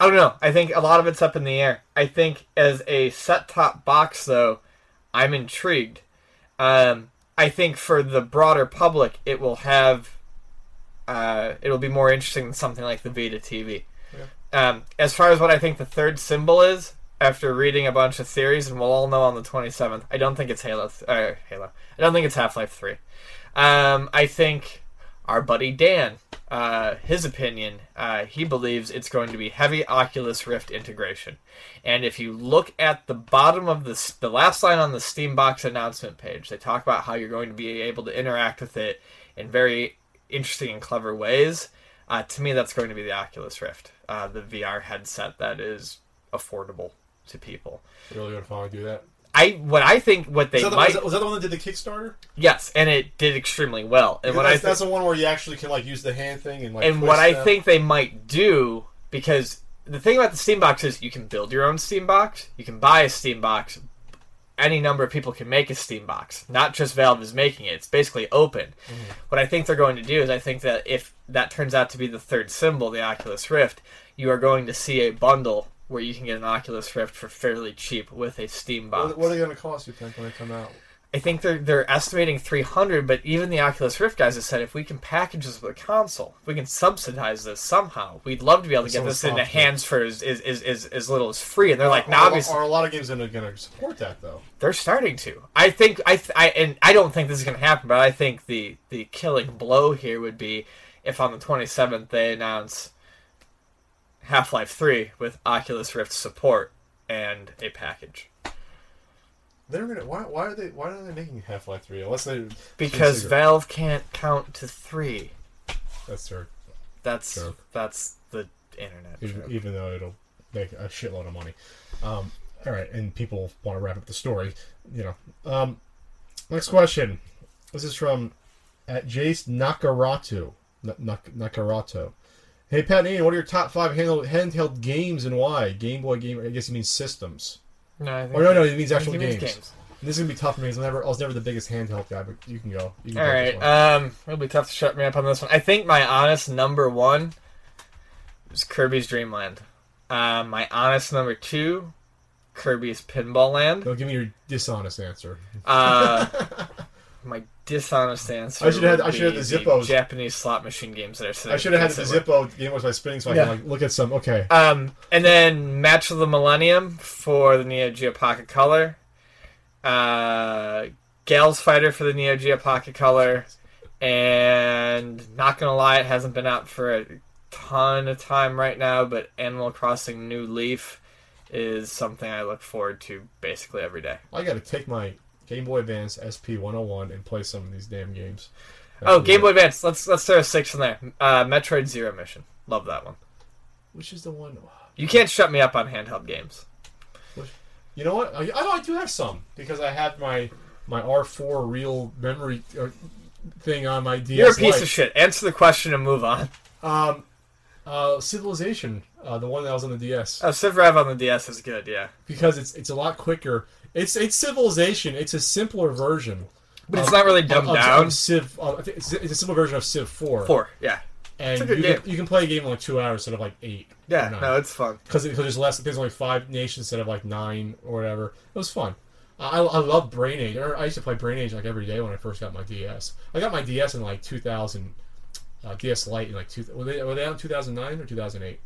I don't know. I think a lot of it's up in the air. I think as a set top box, though, I'm intrigued. Um, I think for the broader public, it will have. Uh, it'll be more interesting than something like the Vita TV. Um, as far as what I think the third symbol is, after reading a bunch of theories, and we'll all know on the 27th, I don't think it's Halo. Th- uh, Halo. I don't think it's Half Life 3. Um, I think our buddy Dan, uh, his opinion, uh, he believes it's going to be heavy Oculus Rift integration. And if you look at the bottom of the the last line on the Steambox announcement page, they talk about how you're going to be able to interact with it in very interesting and clever ways. Uh, to me, that's going to be the Oculus Rift, uh, the VR headset that is affordable to people. really gonna finally do that. I what I think what they Was that, the, might was, that, was that the one that did the Kickstarter? yes, and it did extremely well. And what I that's, that's the one where you actually can like use the hand thing and like. and what I them. think they might do because the thing about the Steam box is you can build your own Steam box, you can buy a Steam box. Any number of people can make a Steam box, not just Valve is making it. It's basically open. Mm-hmm. What I think they're going to do is I think that if that turns out to be the third symbol, the Oculus Rift, you are going to see a bundle where you can get an Oculus Rift for fairly cheap with a Steam box. What, are they gonna cost? You think when they come out? I think they're they're estimating 300, but even the Oculus Rift guys have said if we can package this with a console, if we can subsidize this somehow, we'd love to be able to get this into hands for as, as, as, as, little as free. And they're like, are, obviously are a lot of games gonna, gonna support that though? they're starting to. I think I th- I and I don't think this is going to happen, but I think the the killing blow here would be if on the 27th they announce Half Life 3 with Oculus Rift support and a package. They're gonna. Why? Why are they? Why are they making Half Life Three? Unless they. Because Valve can't count to three. That's their. That's Joke. that's the internet. Even, even though it'll make a shitload of money. Um, all right, and people want to wrap up the story. You know. Um, next question. This is from at Jace Nakaratu. N- Nak- Nakarato. Hey Pat Ian, what are your top five handheld, handheld games and why? Game Boy game. I guess he means systems. No, I think Oh no, no, it means actual think it games. means This is gonna be tough for me because I never, I was never the biggest handheld guy. But you can go. You can All right, um, it'll be tough to shut me up on this one. I think my honest number one is Kirby's Dream Land. Um, my honest number two, Kirby's Pinball Land. Don't give me your dishonest answer. Uh, my dishonest answer. I should've had- I should've the Zippos. Japanese slot machine games that are sitting. I should have had the Zippo Game Boy my spinning so I Yeah. can like look at some. Okay. Um, and then Match of the Millennium for the Neo Geo Pocket Color. Uh, Gales Fighter for the Neo Geo Pocket Color. And not gonna lie, it hasn't been out for a ton of time right now, but Animal Crossing New Leaf is something I look forward to basically every day. I got to take my Game Boy Advance SP 101 and play some of these damn games. Oh, Game Boy Advance. Let's let's throw a six in there. Uh, Metroid Zero Mission. Love that one. Which is the one? You can't shut me up on handheld games. You know what? I, I, I do have some because I have my my R4 real memory uh, thing on my DS. You're a piece Lite. of shit. Answer the question and move on. Um, uh, Civilization, uh, the one that was on the DS, Oh, Civ Rev on the DS is good. Yeah, because it's it's a lot quicker. It's it's Civilization. It's a simpler version. but it's not really dumbed of, of- down. of Civ. Uh, it's, it's a simple version of Civ 4. Four. Yeah. and It's a good you game. can, you can play a game in like two hours instead of like eight. Yeah. No, it's fun. because it, there's less. There's only five nations instead of like nine or whatever. It was fun. I, I love Brain Age. I used to play Brain Age like every day when I first got my DS. I got my DS in like 2000. Uh, DS Lite in like two. Were they were they out in 2009 or 2008?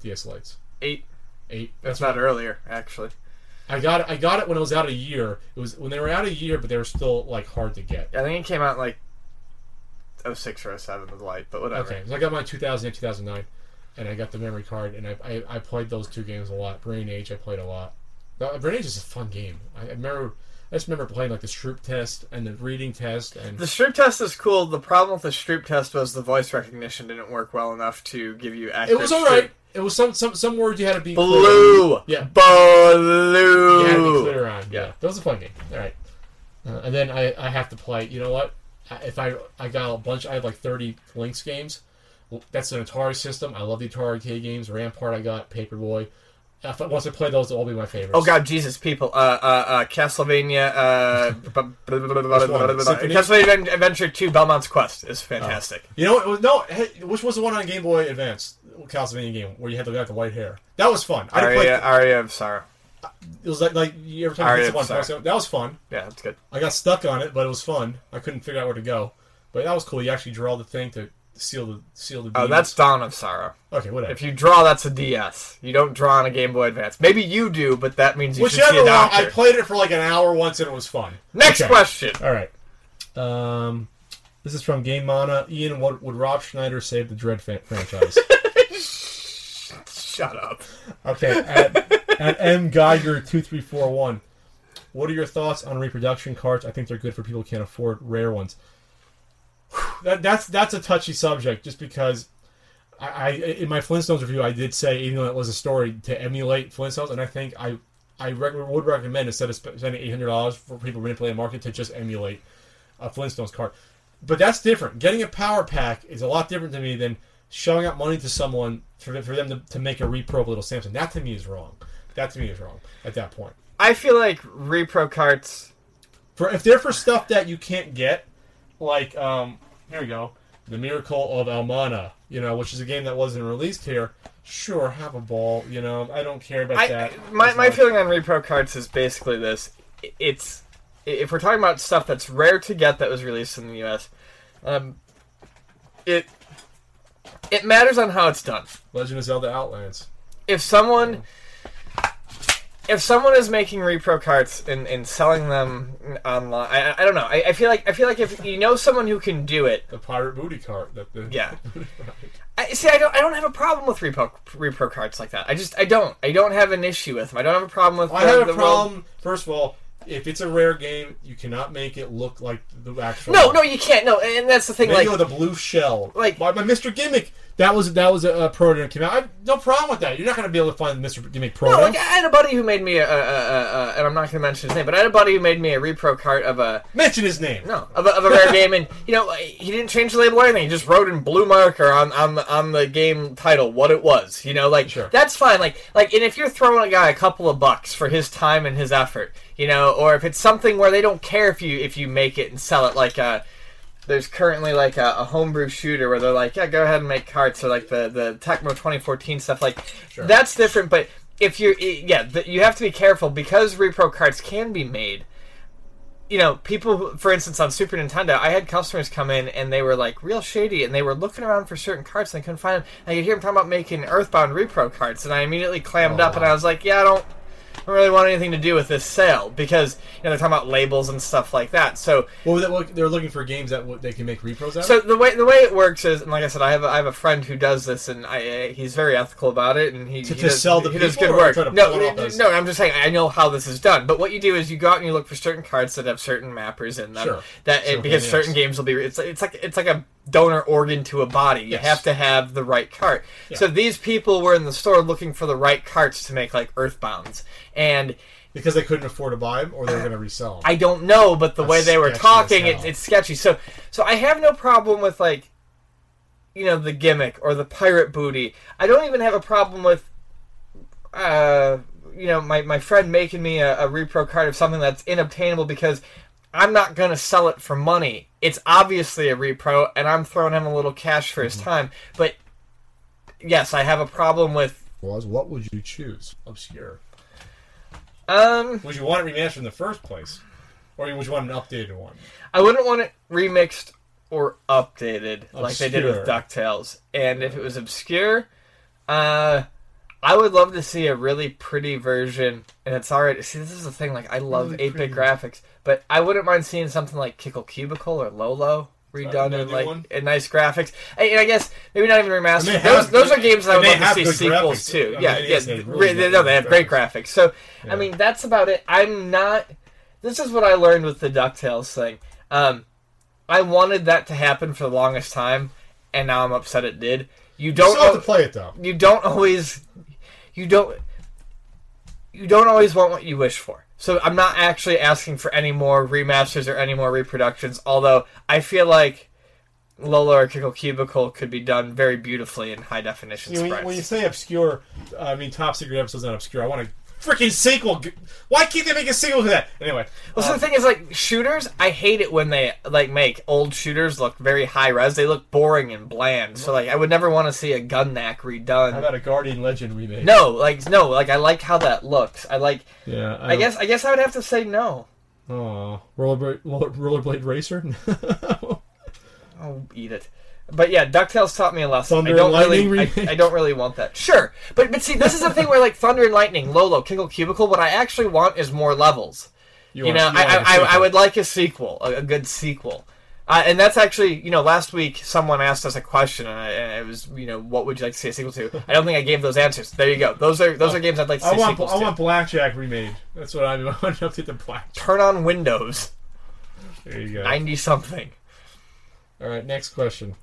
DS Lites Eight. eight. That's not earlier, actually. I got it. I got it when it was out a year. It was when they were out a year, but they were still like hard to get. I think it came out like 06 or 07 with light, but whatever. Okay, so I got my 2008, 2009, and I got the memory card, and I, I, I played those two games a lot. Brain Age, I played a lot. Brain Age is a fun game. I, I remember, I just remember playing like the Stroop test and the reading test, and The Stroop test is cool. The problem with the Stroop test was the voice recognition didn't work well enough to give you accurate. it was all right. It was some some some words you had to be Blue. Yeah. Blue. You had to be clear on. Yeah, Yeah. that was a fun game. All right, uh, and then I, I have to play. You know what? If I I got a bunch, I have like 30 Lynx games. That's an Atari system. I love the Atari arcade games. Rampart, I got Paperboy. Once I play those, they'll all be my favorites. Oh God, Jesus, people! Uh, uh, uh, Castlevania, uh? Castlevania Adventure Two: Belmont's Quest is fantastic. You know what? No, hey, which was the one on Game Boy Advance? Castlevania game where you had the guy with the white hair. That was fun. I didn't play. Aria, Aria of Sorrow. It was like like you ever Aria time of one Sorrow. That was fun. Yeah, that's good. I got stuck on it, but it was fun. I couldn't figure out where to go, but that was cool. You actually draw the thing to seal the seal the. Oh, that's Dawn of Sorrow. okay. Whatever. If you draw, that's a DS. You don't draw on a Game Boy Advance. Maybe you do, but that means you should see Whichever a one, doctor. I played it for like an hour once and it was fun. Next Okay. question. All right. Um, this is from Game Mana. Ian, what would Rob Schneider save the Dread franchise? Shut up. Okay, at, at M Geiger two three four one. What are your thoughts on reproduction cards? I think they're good for people who can't afford rare ones. That, that's that's a touchy subject, just because I, I in my Flintstones review I did say even though it was a story to emulate Flintstones, and I think I I rec- would recommend instead of spending eight hundred dollars for people manipulating the market to just emulate a Flintstones card. But that's different. Getting a power pack is a lot different to me than shelling out money to someone for, for them to, to make a repro of Little Samson. That to me is wrong. That to me is wrong at that point. I feel like repro carts. For if they're for stuff that you can't get, like um, here we go, the Miracle of Almana, you know, which is a game that wasn't released here. Sure, have a ball. You know, I don't care about I, that. my my much. feeling on repro cards is basically this: it's if we're talking about stuff that's rare to get that was released in the U.S., um, it it matters on how it's done. Legend of Zelda Outlands. If someone if someone is making repro carts and, and selling them online, I, I don't know. I, I feel like I feel like if you know someone who can do it, The pirate booty cart. That the Yeah. I see. I don't. I don't have a problem with repro repro carts like that. I just. I don't. I don't have an issue with them. I don't have a problem with. I the- have the a world- problem. First of all, if it's a rare game, you cannot make it look like the actual. No, one. no, you can't. No, and that's the thing. Maybe Like, with a blue shell. like- my, my Mr. Gimmick. That was that was a, a proto that came out. I have no problem with that. You're not going to be able to find the Mr. Gimmick proto. no, like I had a buddy who made me a, a, a, a, and I'm not going to mention his name, but I had a buddy who made me a repro cart of a Mention his name. no of a, of a rare game, and you know he didn't change the label or anything. He just wrote in blue marker on on the on the game title what it was. You know, like Sure. that's fine. Like like, and if you're throwing a guy a couple of bucks for his time and his effort, you know, or if it's something where they don't care if you if you make it and sell it, like uh there's currently like a, a homebrew shooter where they're like, yeah, go ahead and make carts or like the the Tecmo 2014 stuff. Like that's different, but if you're yeah, the, you have to be careful because repro carts can be made. You know, people, for instance, on Super Nintendo, I had customers come in and they were like real shady and they were looking around for certain carts and they couldn't find them. I could hear them talking about making Earthbound repro carts, and I immediately clammed Oh, up and. I was like, yeah, I don't, don't really want anything to do with this sale because you know they're talking about labels and stuff like that. So Well, they- well, they're looking for games that they can make repros out. so the way the way it works is, and like I said, I have a, I have a friend who does this, and I, he's very ethical about it, and he, To- he to does, sell to he does good or work. No, pull it off as- no, I'm just saying I know how this is done. But what you do is you go out and you look for certain cards that have certain mappers in them. Sure. That Sure, it, because certain games will be it's it's like it's like a donor organ to a body. You Yes. have to have the right cart. Yeah. So these people were in the store looking for the right carts to make like Earthbounds, and because they couldn't afford to buy them, or they were going to resell them. I don't know, but the That's way they were talking, it's, it's sketchy. So, so I have no problem with like, you know, the gimmick or the pirate booty. I don't even have a problem with, uh, you know, my, my friend making me a, a repro card of something that's inobtainable because I'm not gonna sell it for money. It's obviously a repro, and I'm throwing him a little cash for his Mm-hmm. time. But yes, I have a problem with. was what would you choose? Obscure. Um, Would you want it remastered in the first place, or would you want an updated one? I wouldn't want it remixed or updated like they did with Obscure. DuckTales. And if it was obscure, uh, I would love to see a really pretty version. And it's already see this is the thing. Like I love Really eight bit graphics, but I wouldn't mind seeing something like Kickle Cubicle or Lolo redone another in like one? in nice graphics. And and I guess maybe not even remastered. they Those those good- are games that I would they love to see sequels graphics. to. I mean, Yeah, yes, yeah. they really they, no, have they have good great graphics. So Yeah. I mean, that's about it. I'm not. This is what I learned with the Ducktales thing. Um, I wanted that to happen for the longest time, and now I'm upset it did. You You don't. still have to play it though. you don't always. You don't. You don't always want what you wish for. So I'm not actually asking for any more remasters or any more reproductions. Although I feel like Lolo or Kickle Cubicle could be done very beautifully in high definition know, when, sprites. when you say obscure, uh, I mean top secret episodes are not obscure. I want a freaking sequel. Why can't they make a sequel to that? Anyway, Well, so um, the thing is, like shooters, I hate it when they like make old shooters look very high res. They look boring and bland. So like, I would never want to see a Gun-Nac redone. how about a Guardian Legend remake? no, like no, like I like how that looks. I like. Yeah, I guess I guess I would have to say no. Oh, rollerblade, roller, rollerblade racer. Oh, eat it. But yeah, Ducktales taught me a lesson. Thunder I don't and Lightning really, I, remake. I don't really want that. Sure, but but see, this is the thing where like Thunder and Lightning, Lolo, Kickle Cubicle. What I actually want is more levels. You, want- know, want I, I, I, I would like a sequel, a, a good sequel. Uh, and that's actually, you know, last week someone asked us a question, and, I, and it was, you know, what would you like to see a sequel to? I don't think I gave those answers. There you go. Those are those are games I'd like to I see want, sequels I to. want Blackjack remade. That's what I mean. I want to update the Blackjack. Turn on Windows, There you go. ninety something. All right, next question.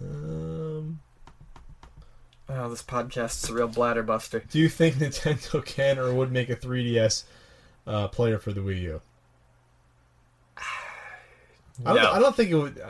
Um, Oh, this podcast's a real bladder buster. do you think Nintendo can or would make a 3DS uh, player for the Wii U? I don't, No. I don't think it would.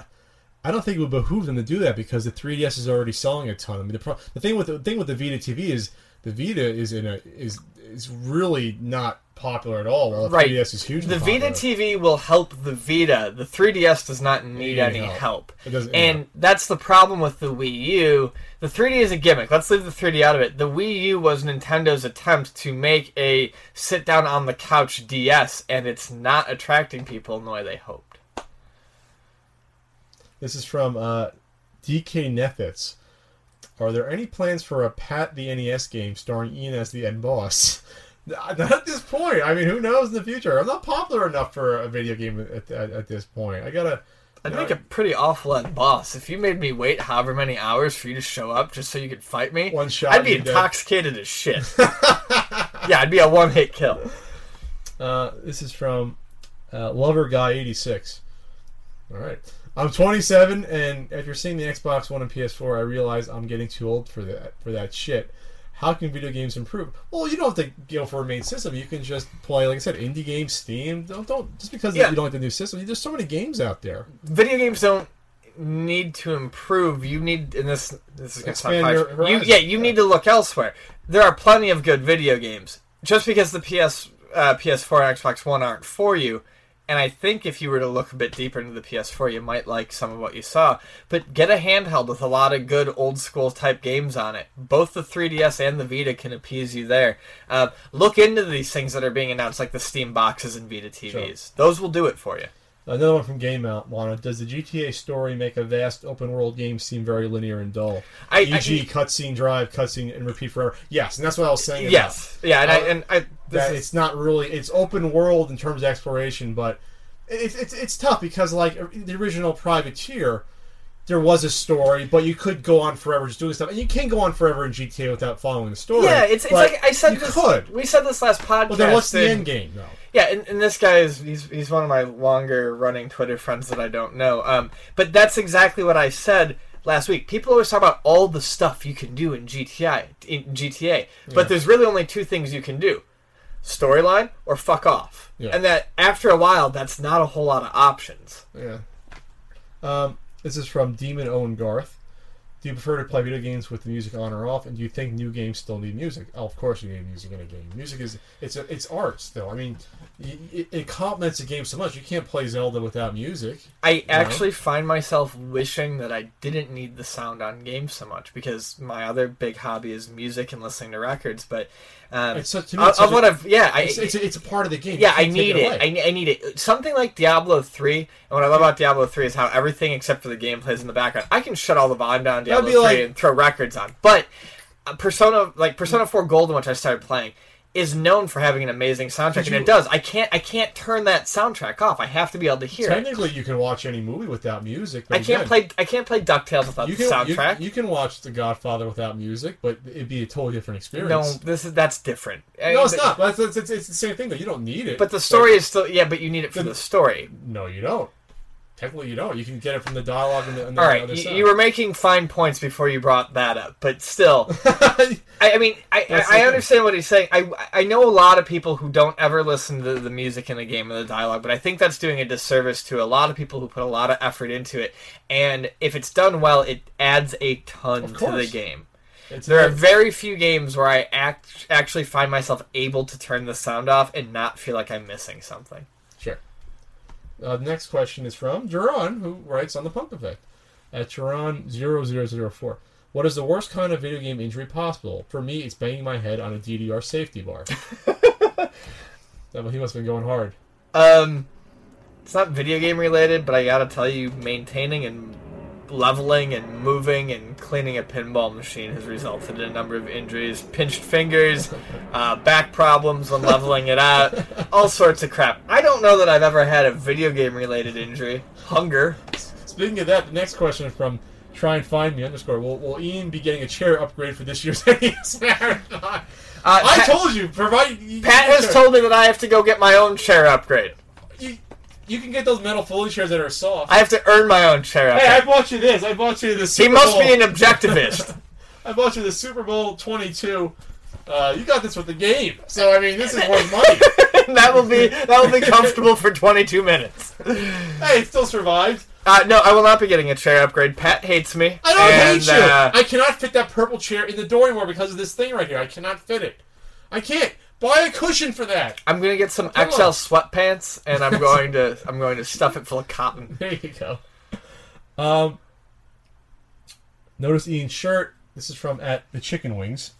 I don't think it would behoove them to do that because the 3DS is already selling a ton. I mean, the, pro, the thing with the thing with the Vita TV is the Vita is in a is is really not popular at all. While the Right. 3DS is hugely The popular. Vita TV will help the Vita. The 3DS does not need Need any help. help. It doesn't- And that's the problem with the Wii U. The 3D is a gimmick. Let's leave the 3D out of it. The Wii U was Nintendo's attempt to make a sit down on the couch DS, and it's not attracting people in the way they hoped. This is from uh, DK Nethitz. Are there any plans for a Pat the NES game starring Ian as the end boss? Not at this point. I mean, who knows in the future? I'm not popular enough for a video game at, at, at this point. I gotta. I'd make a pretty awful end boss. If you made me wait however many hours for you to show up just so you could fight me, One shot, I'd be you're dead. intoxicated as shit. yeah, I'd be a one hit kill. Uh, this is from uh, Lover Guy 86. All right. I'm 27, and after seeing the Xbox One and PS4, I realize I'm getting too old for that for that shit. How can video games improve? Well, you don't have to go for a main system. You can just play, like I said, indie games, Steam. Don't don't just because Yeah. you don't like the new system. There's so many games out there. video games don't need to improve. You need, and this this is sound Expand your You, yeah, you need to look elsewhere. There are plenty of good video games. Just because the PS, uh, PS4 and Xbox One aren't for you, and I think if you were to look a bit deeper into the PS4, you might like some of what you saw. But get a handheld with a lot of good old school type games on it. Both the 3DS and the Vita can appease you there. Uh, look into these things that are being announced, like the Steam boxes and Vita TVs. Those will do it for you. Another one from Game Mount, Lana. Does the GTA story make a vast open world game seem very linear and dull? I- E.g., I- cutscene, drive, cutscene, and repeat forever. Yes, and that's what I was saying. Yes, yeah, and I Uh, and I this that is, it's not really it's open world in terms of exploration, but it's it's it's tough because like the original Privateer, there was a story, but you could go on forever just doing stuff, and you can go on forever in GTA without following the story. yeah, it's, it's like I said. you this, could. We said this last podcast. But then what's the and- end game though? Yeah, and, and this guy is he's he's one of my longer running Twitter friends that I don't know. Um, but that's exactly what I said last week. People always talk about all the stuff you can do in GTA in GTA, but there's really only two things you can do: storyline or fuck off. Yeah. And that after a while, that's not a whole lot of options. Yeah. Um, this is from Demon Owen Garth. Do you prefer to play video games with the music on or off? And do you think new games still need music? Oh, of course you need music in a game. Music is it's a, it's art still. I mean, it, it complements a game so much. You can't play Zelda without music. I actually find myself wishing that I didn't need the sound on games so much because my other big hobby is music and listening to records. But um, It's such- to me, it's of what a- I've yeah, I, It's, it's, a, it's a part of the game. yeah, I need it. away. I, I need it. Something like Diablo three, and what I love about Diablo three is how everything except for the game plays in the background. I can shut all the volume down Diablo three like- and throw records on, but uh, Persona like Persona four Golden, which I started playing, is known for having an amazing soundtrack, Did and you- it does. I can't I can't turn that soundtrack off. I have to be able to hear it. Technically, you can watch any movie without music. But I can't again, play I can't play Ducktales without You the can you, soundtrack. you can watch The Godfather without music, but it'd be a totally different experience. no, this is that's different. I- no, it's but- not. But it's, it's, it's the same thing. Though you don't need it. But the story is still yeah, but you need it for The- the story. no, you don't. Technically, you don't. You can get it from the dialogue and the, and the All right, you, you were making fine points before you brought that up, but still, I, I mean, I, I, I understand what he's saying. I, I know a lot of people who don't ever listen to the music in the game or the dialogue, but I think that's doing a disservice to a lot of people who put a lot of effort into it. And if it's done well, it adds a ton to the game. It's There are very few games where I act, actually find myself able to turn the sound off and not feel like I'm missing something. Uh, the next question is from Duran, who writes on the Punk Effect at Duran0004. What is the worst kind of video game injury possible? For me, it's banging my head on a DDR safety bar. He must have been going hard. Um, it's not video game related, but I gotta tell you, maintaining and leveling and moving and cleaning a pinball machine has resulted in a number of injuries, pinched fingers, uh, back problems when leveling it out, all sorts of crap. I don't know that I've ever had a video game related injury. Hunger. Speaking of that, the next question is from Try and Find Me underscore. Will, will Ian be getting a chair upgrade for this year's NES Marathon? Uh, I Pat, told you, provide. You, Pat has told me that I have to go get my own chair upgrade. You. Can get those metal folding chairs that are soft. I have to earn my own chair hey, I bought you this. I bought you the He must Bowl. be an objectivist. I bought you the Super Bowl 22. Uh, you got this with the game, so I mean, this is worth money. that will be that will be comfortable for 22 minutes. hey, it still survived. Uh, no, I will not be getting a chair upgrade. Pat hates me. I don't and, hate you. Uh, I cannot fit that purple chair in the door anymore because of this thing right here. I cannot fit it. I can't buy a cushion for that. I'm gonna get some Come XL on. sweatpants, and I'm going to I'm going to stuff it full of cotton. There you go. Um, notice Ian's shirt. This is from at the Chicken Wings.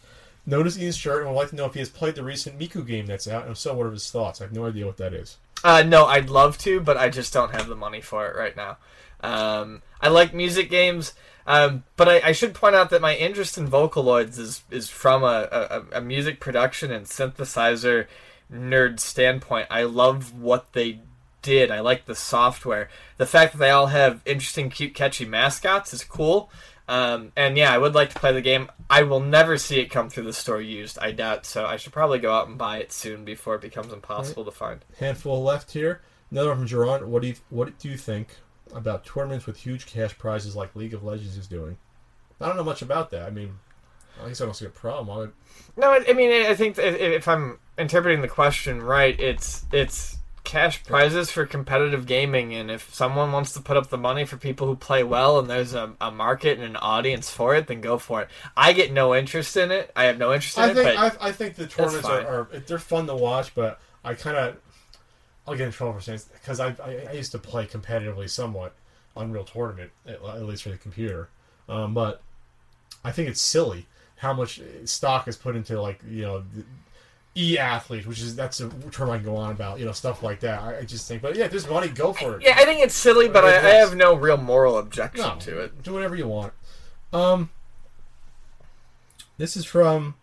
Notice Ian's shirt and would like to know if he has played the recent Miku game that's out, and if so, what are his thoughts? I have no idea what that is. Uh, no, I'd love to, but I just don't have the money for it right now. Um, I like music games, um, but I, I should point out that my interest in Vocaloids is is from a, a, a music production and synthesizer nerd standpoint. I love what they did. I like the software. The fact that they all have interesting, cute, catchy mascots is cool. Um, and yeah, I would like to play the game. I will never see it come through the store used. I doubt so. I should probably go out and buy it soon before it becomes impossible to find. Handful left here. Another one from Jerron. What do you What do you think about tournaments with huge cash prizes like League of Legends is doing? I don't know much about that. I mean, I guess I don't see a problem. I would, No, I, I mean, I think if, I'm interpreting the question right, it's it's cash prizes for competitive gaming, and if someone wants to put up the money for people who play well, and there's a, a market and an audience for it, then go for it. I get no interest in it. I have no interest in I it, think but I, I think the tournaments are, are they're fun to watch, but I kind of I'll get in trouble for saying because I, I I used to play competitively somewhat on Unreal Tournament at, at least for the computer, um, but I think it's silly how much stock is put into like you know. E athlete, which is that's a term I can go on about. You know, stuff like that. I, I just think, but yeah, there's money, go for it. Yeah, I think it's silly, but I, I have no real moral objection No, to it. do whatever you want. Um, this is from.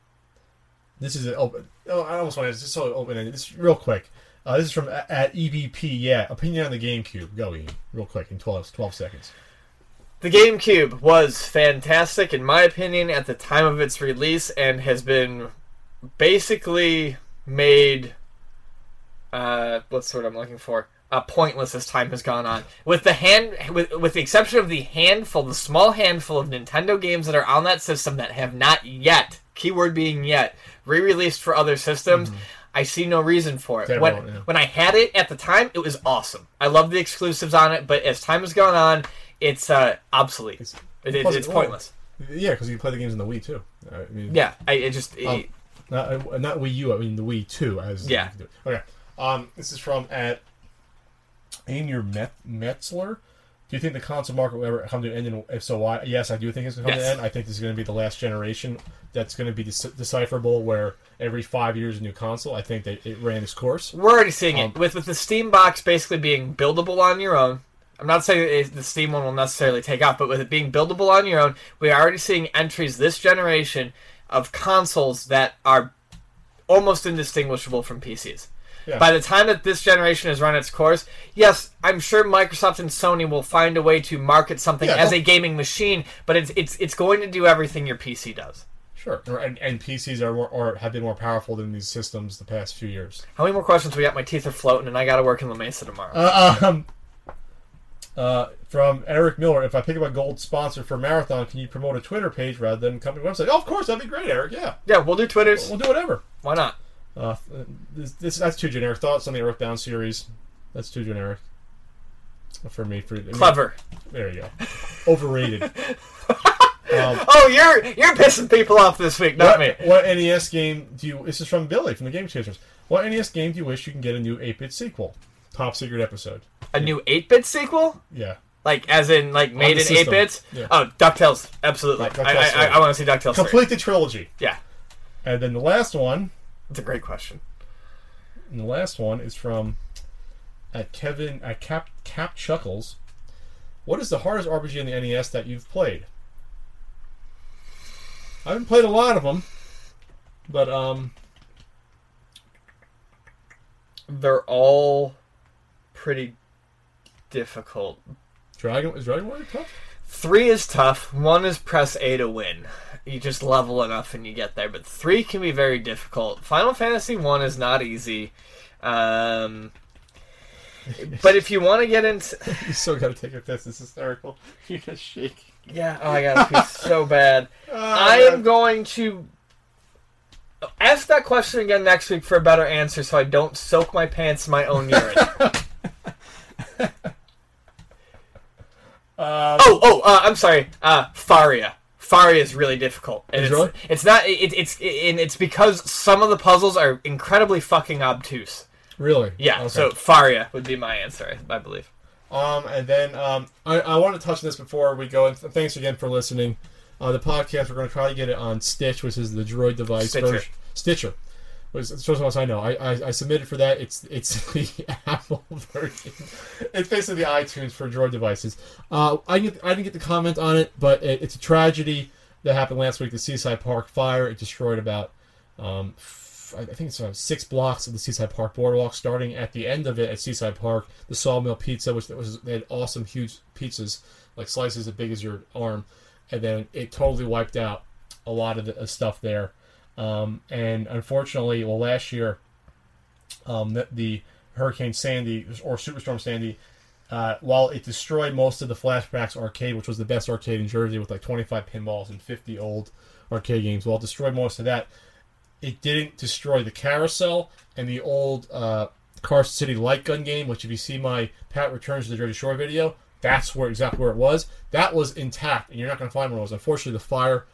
This is an open. Oh, I almost want to. Is so open ended. This real quick. Uh, this is from a- at EBP. Yeah, opinion on the GameCube. Go, Ian. Real quick in 12, 12 seconds. The GameCube was fantastic, in my opinion, at the time of its release, and has been basically made. Uh, what's the word I'm looking for? Uh, pointless as time has gone on. With the hand, with with the exception of the handful, the small handful of Nintendo games that are on that system that have not yet, keyword being yet, re-released for other systems. I see no reason for it. To When, yeah. when I had it at the time, it was awesome. I love the exclusives on it, but as time has gone on, it's uh, obsolete. It's- It, it, it's pointless. Yeah, because you can play the games on the Wii too. I mean, Yeah, I it just it, Um, not, uh, not Wii U. I mean the Wii too. As Yeah. Okay. Um, this is from at Anier Met- Metzler. Do you think the console market will ever come to an end? And if so, why? Yes, I do think it's going to come to an end. I think this is going to be the last generation that's going to be dec- decipherable, where every five years a new console. I think that it ran its course. we're already seeing Um, it with with the Steam box basically being buildable on your own. I'm not saying the Steam one will necessarily take off, but with it being buildable on your own, we are already seeing entries this generation of consoles that are almost indistinguishable from PCs. Yeah. By the time that this generation has run its course, yes, I'm sure Microsoft and Sony will find a way to market something Yeah, as a gaming machine, but it's it's it's going to do everything your PC does. Sure. And, and PCs are more, or have been more powerful than these systems the past few years. How many more questions do we got? My teeth are floating, and I got to work in La Mesa tomorrow. Uh, um, uh, from Eric Miller, if I pick up a gold sponsor for Marathon, can you promote a Twitter page rather than company website? Oh, of course, that'd be great, Eric. Yeah, yeah, we'll do Twitters. we'll do whatever. Why not? Uh, this, this that's too generic. Thoughts on the Earthbound series? That's too generic for me. For I mean, Clever. There you go. Overrated. um, Oh, you're you're pissing people off this week, not what, me. what NES game do you? This is from Billy from the Game Chasers. What NES game do you wish you can get a new 8-bit sequel? Top secret episode. A new 8-bit sequel? Yeah. Like, as in, like, made in 8 bits? Yeah. Oh, DuckTales. Absolutely. I, DuckTales I, I, three. I want to see DuckTales 3. Complete the trilogy. Yeah. And then the last one. It's a great question. And the last one is from at Kevin at Cap Cap Chuckles. What is the hardest RPG in the NES that you've played? I haven't played a lot of them, but um, They're all pretty difficult. Dragon is Dragon Warrior tough. Three is tough. One is press A to win. You just level enough and you get there. But three can be very difficult. Final Fantasy One is not easy. Um, but if you want to get into, You still got to take a test. It's hysterical. You're just shaking. yeah, oh, I gotta pee so bad. Ah, I am going to ask that question again next week for a better answer, so I don't soak my pants in my own urine. Uh, Oh, oh, uh, I'm sorry. Uh, Faria. Faria is really difficult, and Is it's, really? it's not. It, it's and it's because some of the puzzles are incredibly fucking obtuse. really? Yeah. Okay. So Faria would be my answer, I believe. Um, and then um, I, I want to touch on this before we go. And th- thanks again for listening. Uh, the podcast we're going to try to get it on Stitch, which is the Droid device Stitcher. version. Stitcher. The first one I know. I, I, I submitted for that. It's it's the Apple version. It's basically the iTunes for Droid devices. Uh, I didn't get, I didn't get the comment on it, but it, it's a tragedy that happened last week. The Seaside Park fire. It destroyed about um, I think it's uh, six blocks of the Seaside Park boardwalk, starting at the end of it at Seaside Park. The Sawmill Pizza, which was they had awesome, huge pizzas, like slices as big as your arm, and then it totally wiped out a lot of the stuff there. Um, and unfortunately, well, last year, um, the, the Hurricane Sandy or Superstorm Sandy, uh, while it destroyed most of the Flashbacks arcade, which was the best arcade in Jersey with like 25 pinballs and 50 old arcade games, while it destroyed most of that, it didn't destroy the carousel and the old uh, Carson City light gun game, which if you see my Pat Returns to the Jersey Shore video, that's where exactly where it was. That was intact, and you're not going to find where it was. Unfortunately, the fire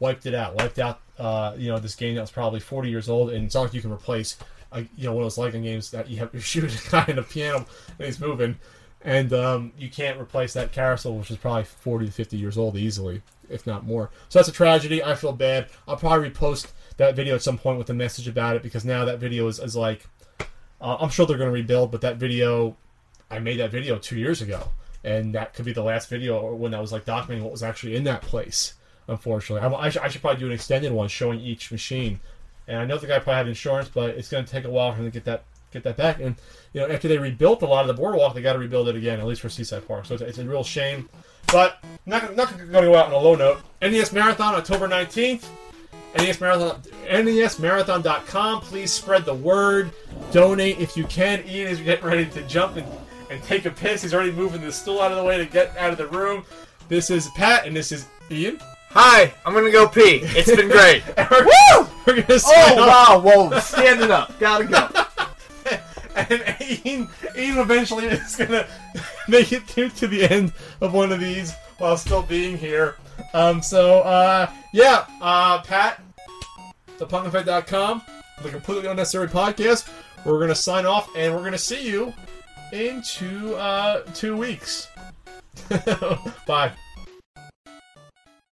wiped it out, wiped out uh, you know this game that was probably 40 years old, and it's not like you can replace you know one of those light gun games that you have you shoot a guy in a piano and he's moving. and um, you can't replace that carousel, which is probably 40 to 50 years old easily, if not more. So that's a tragedy. I feel bad. I'll probably repost that video at some point with a message about it because now that video is, is like, uh, I'm sure they're going to rebuild, but that video, I made that video two years ago, and that could be the last video when I was like documenting what was actually in that place. Unfortunately, I, I, should, I should probably do an extended one showing each machine. And I know the guy probably had insurance, but it's going to take a while for him to get that get that back. And you know, after they rebuilt a lot of the boardwalk, they got to rebuild it again, at least for Seaside Park. So it's, it's a real shame. But not not going to go out on a low note. NES Marathon, October nineteenth. NES Marathon, NESMarathon.com. Please spread the word. Donate if you can. Ian is getting ready to jump and, and take a piss. He's already moving the stool out of the way to get out of the room. This is Pat, and this is Ian. Hi, I'm gonna go pee. It's been great. we're, Woo! we're gonna sign Oh off. wow, whoa, standing up. Gotta go. and Ian, Ian eventually is gonna make it through to the end of one of these while still being here. Um, so uh, yeah, uh, Pat, thepunkeffect.com, the completely unnecessary podcast. We're gonna sign off, and we're gonna see you in two uh, two weeks. Bye.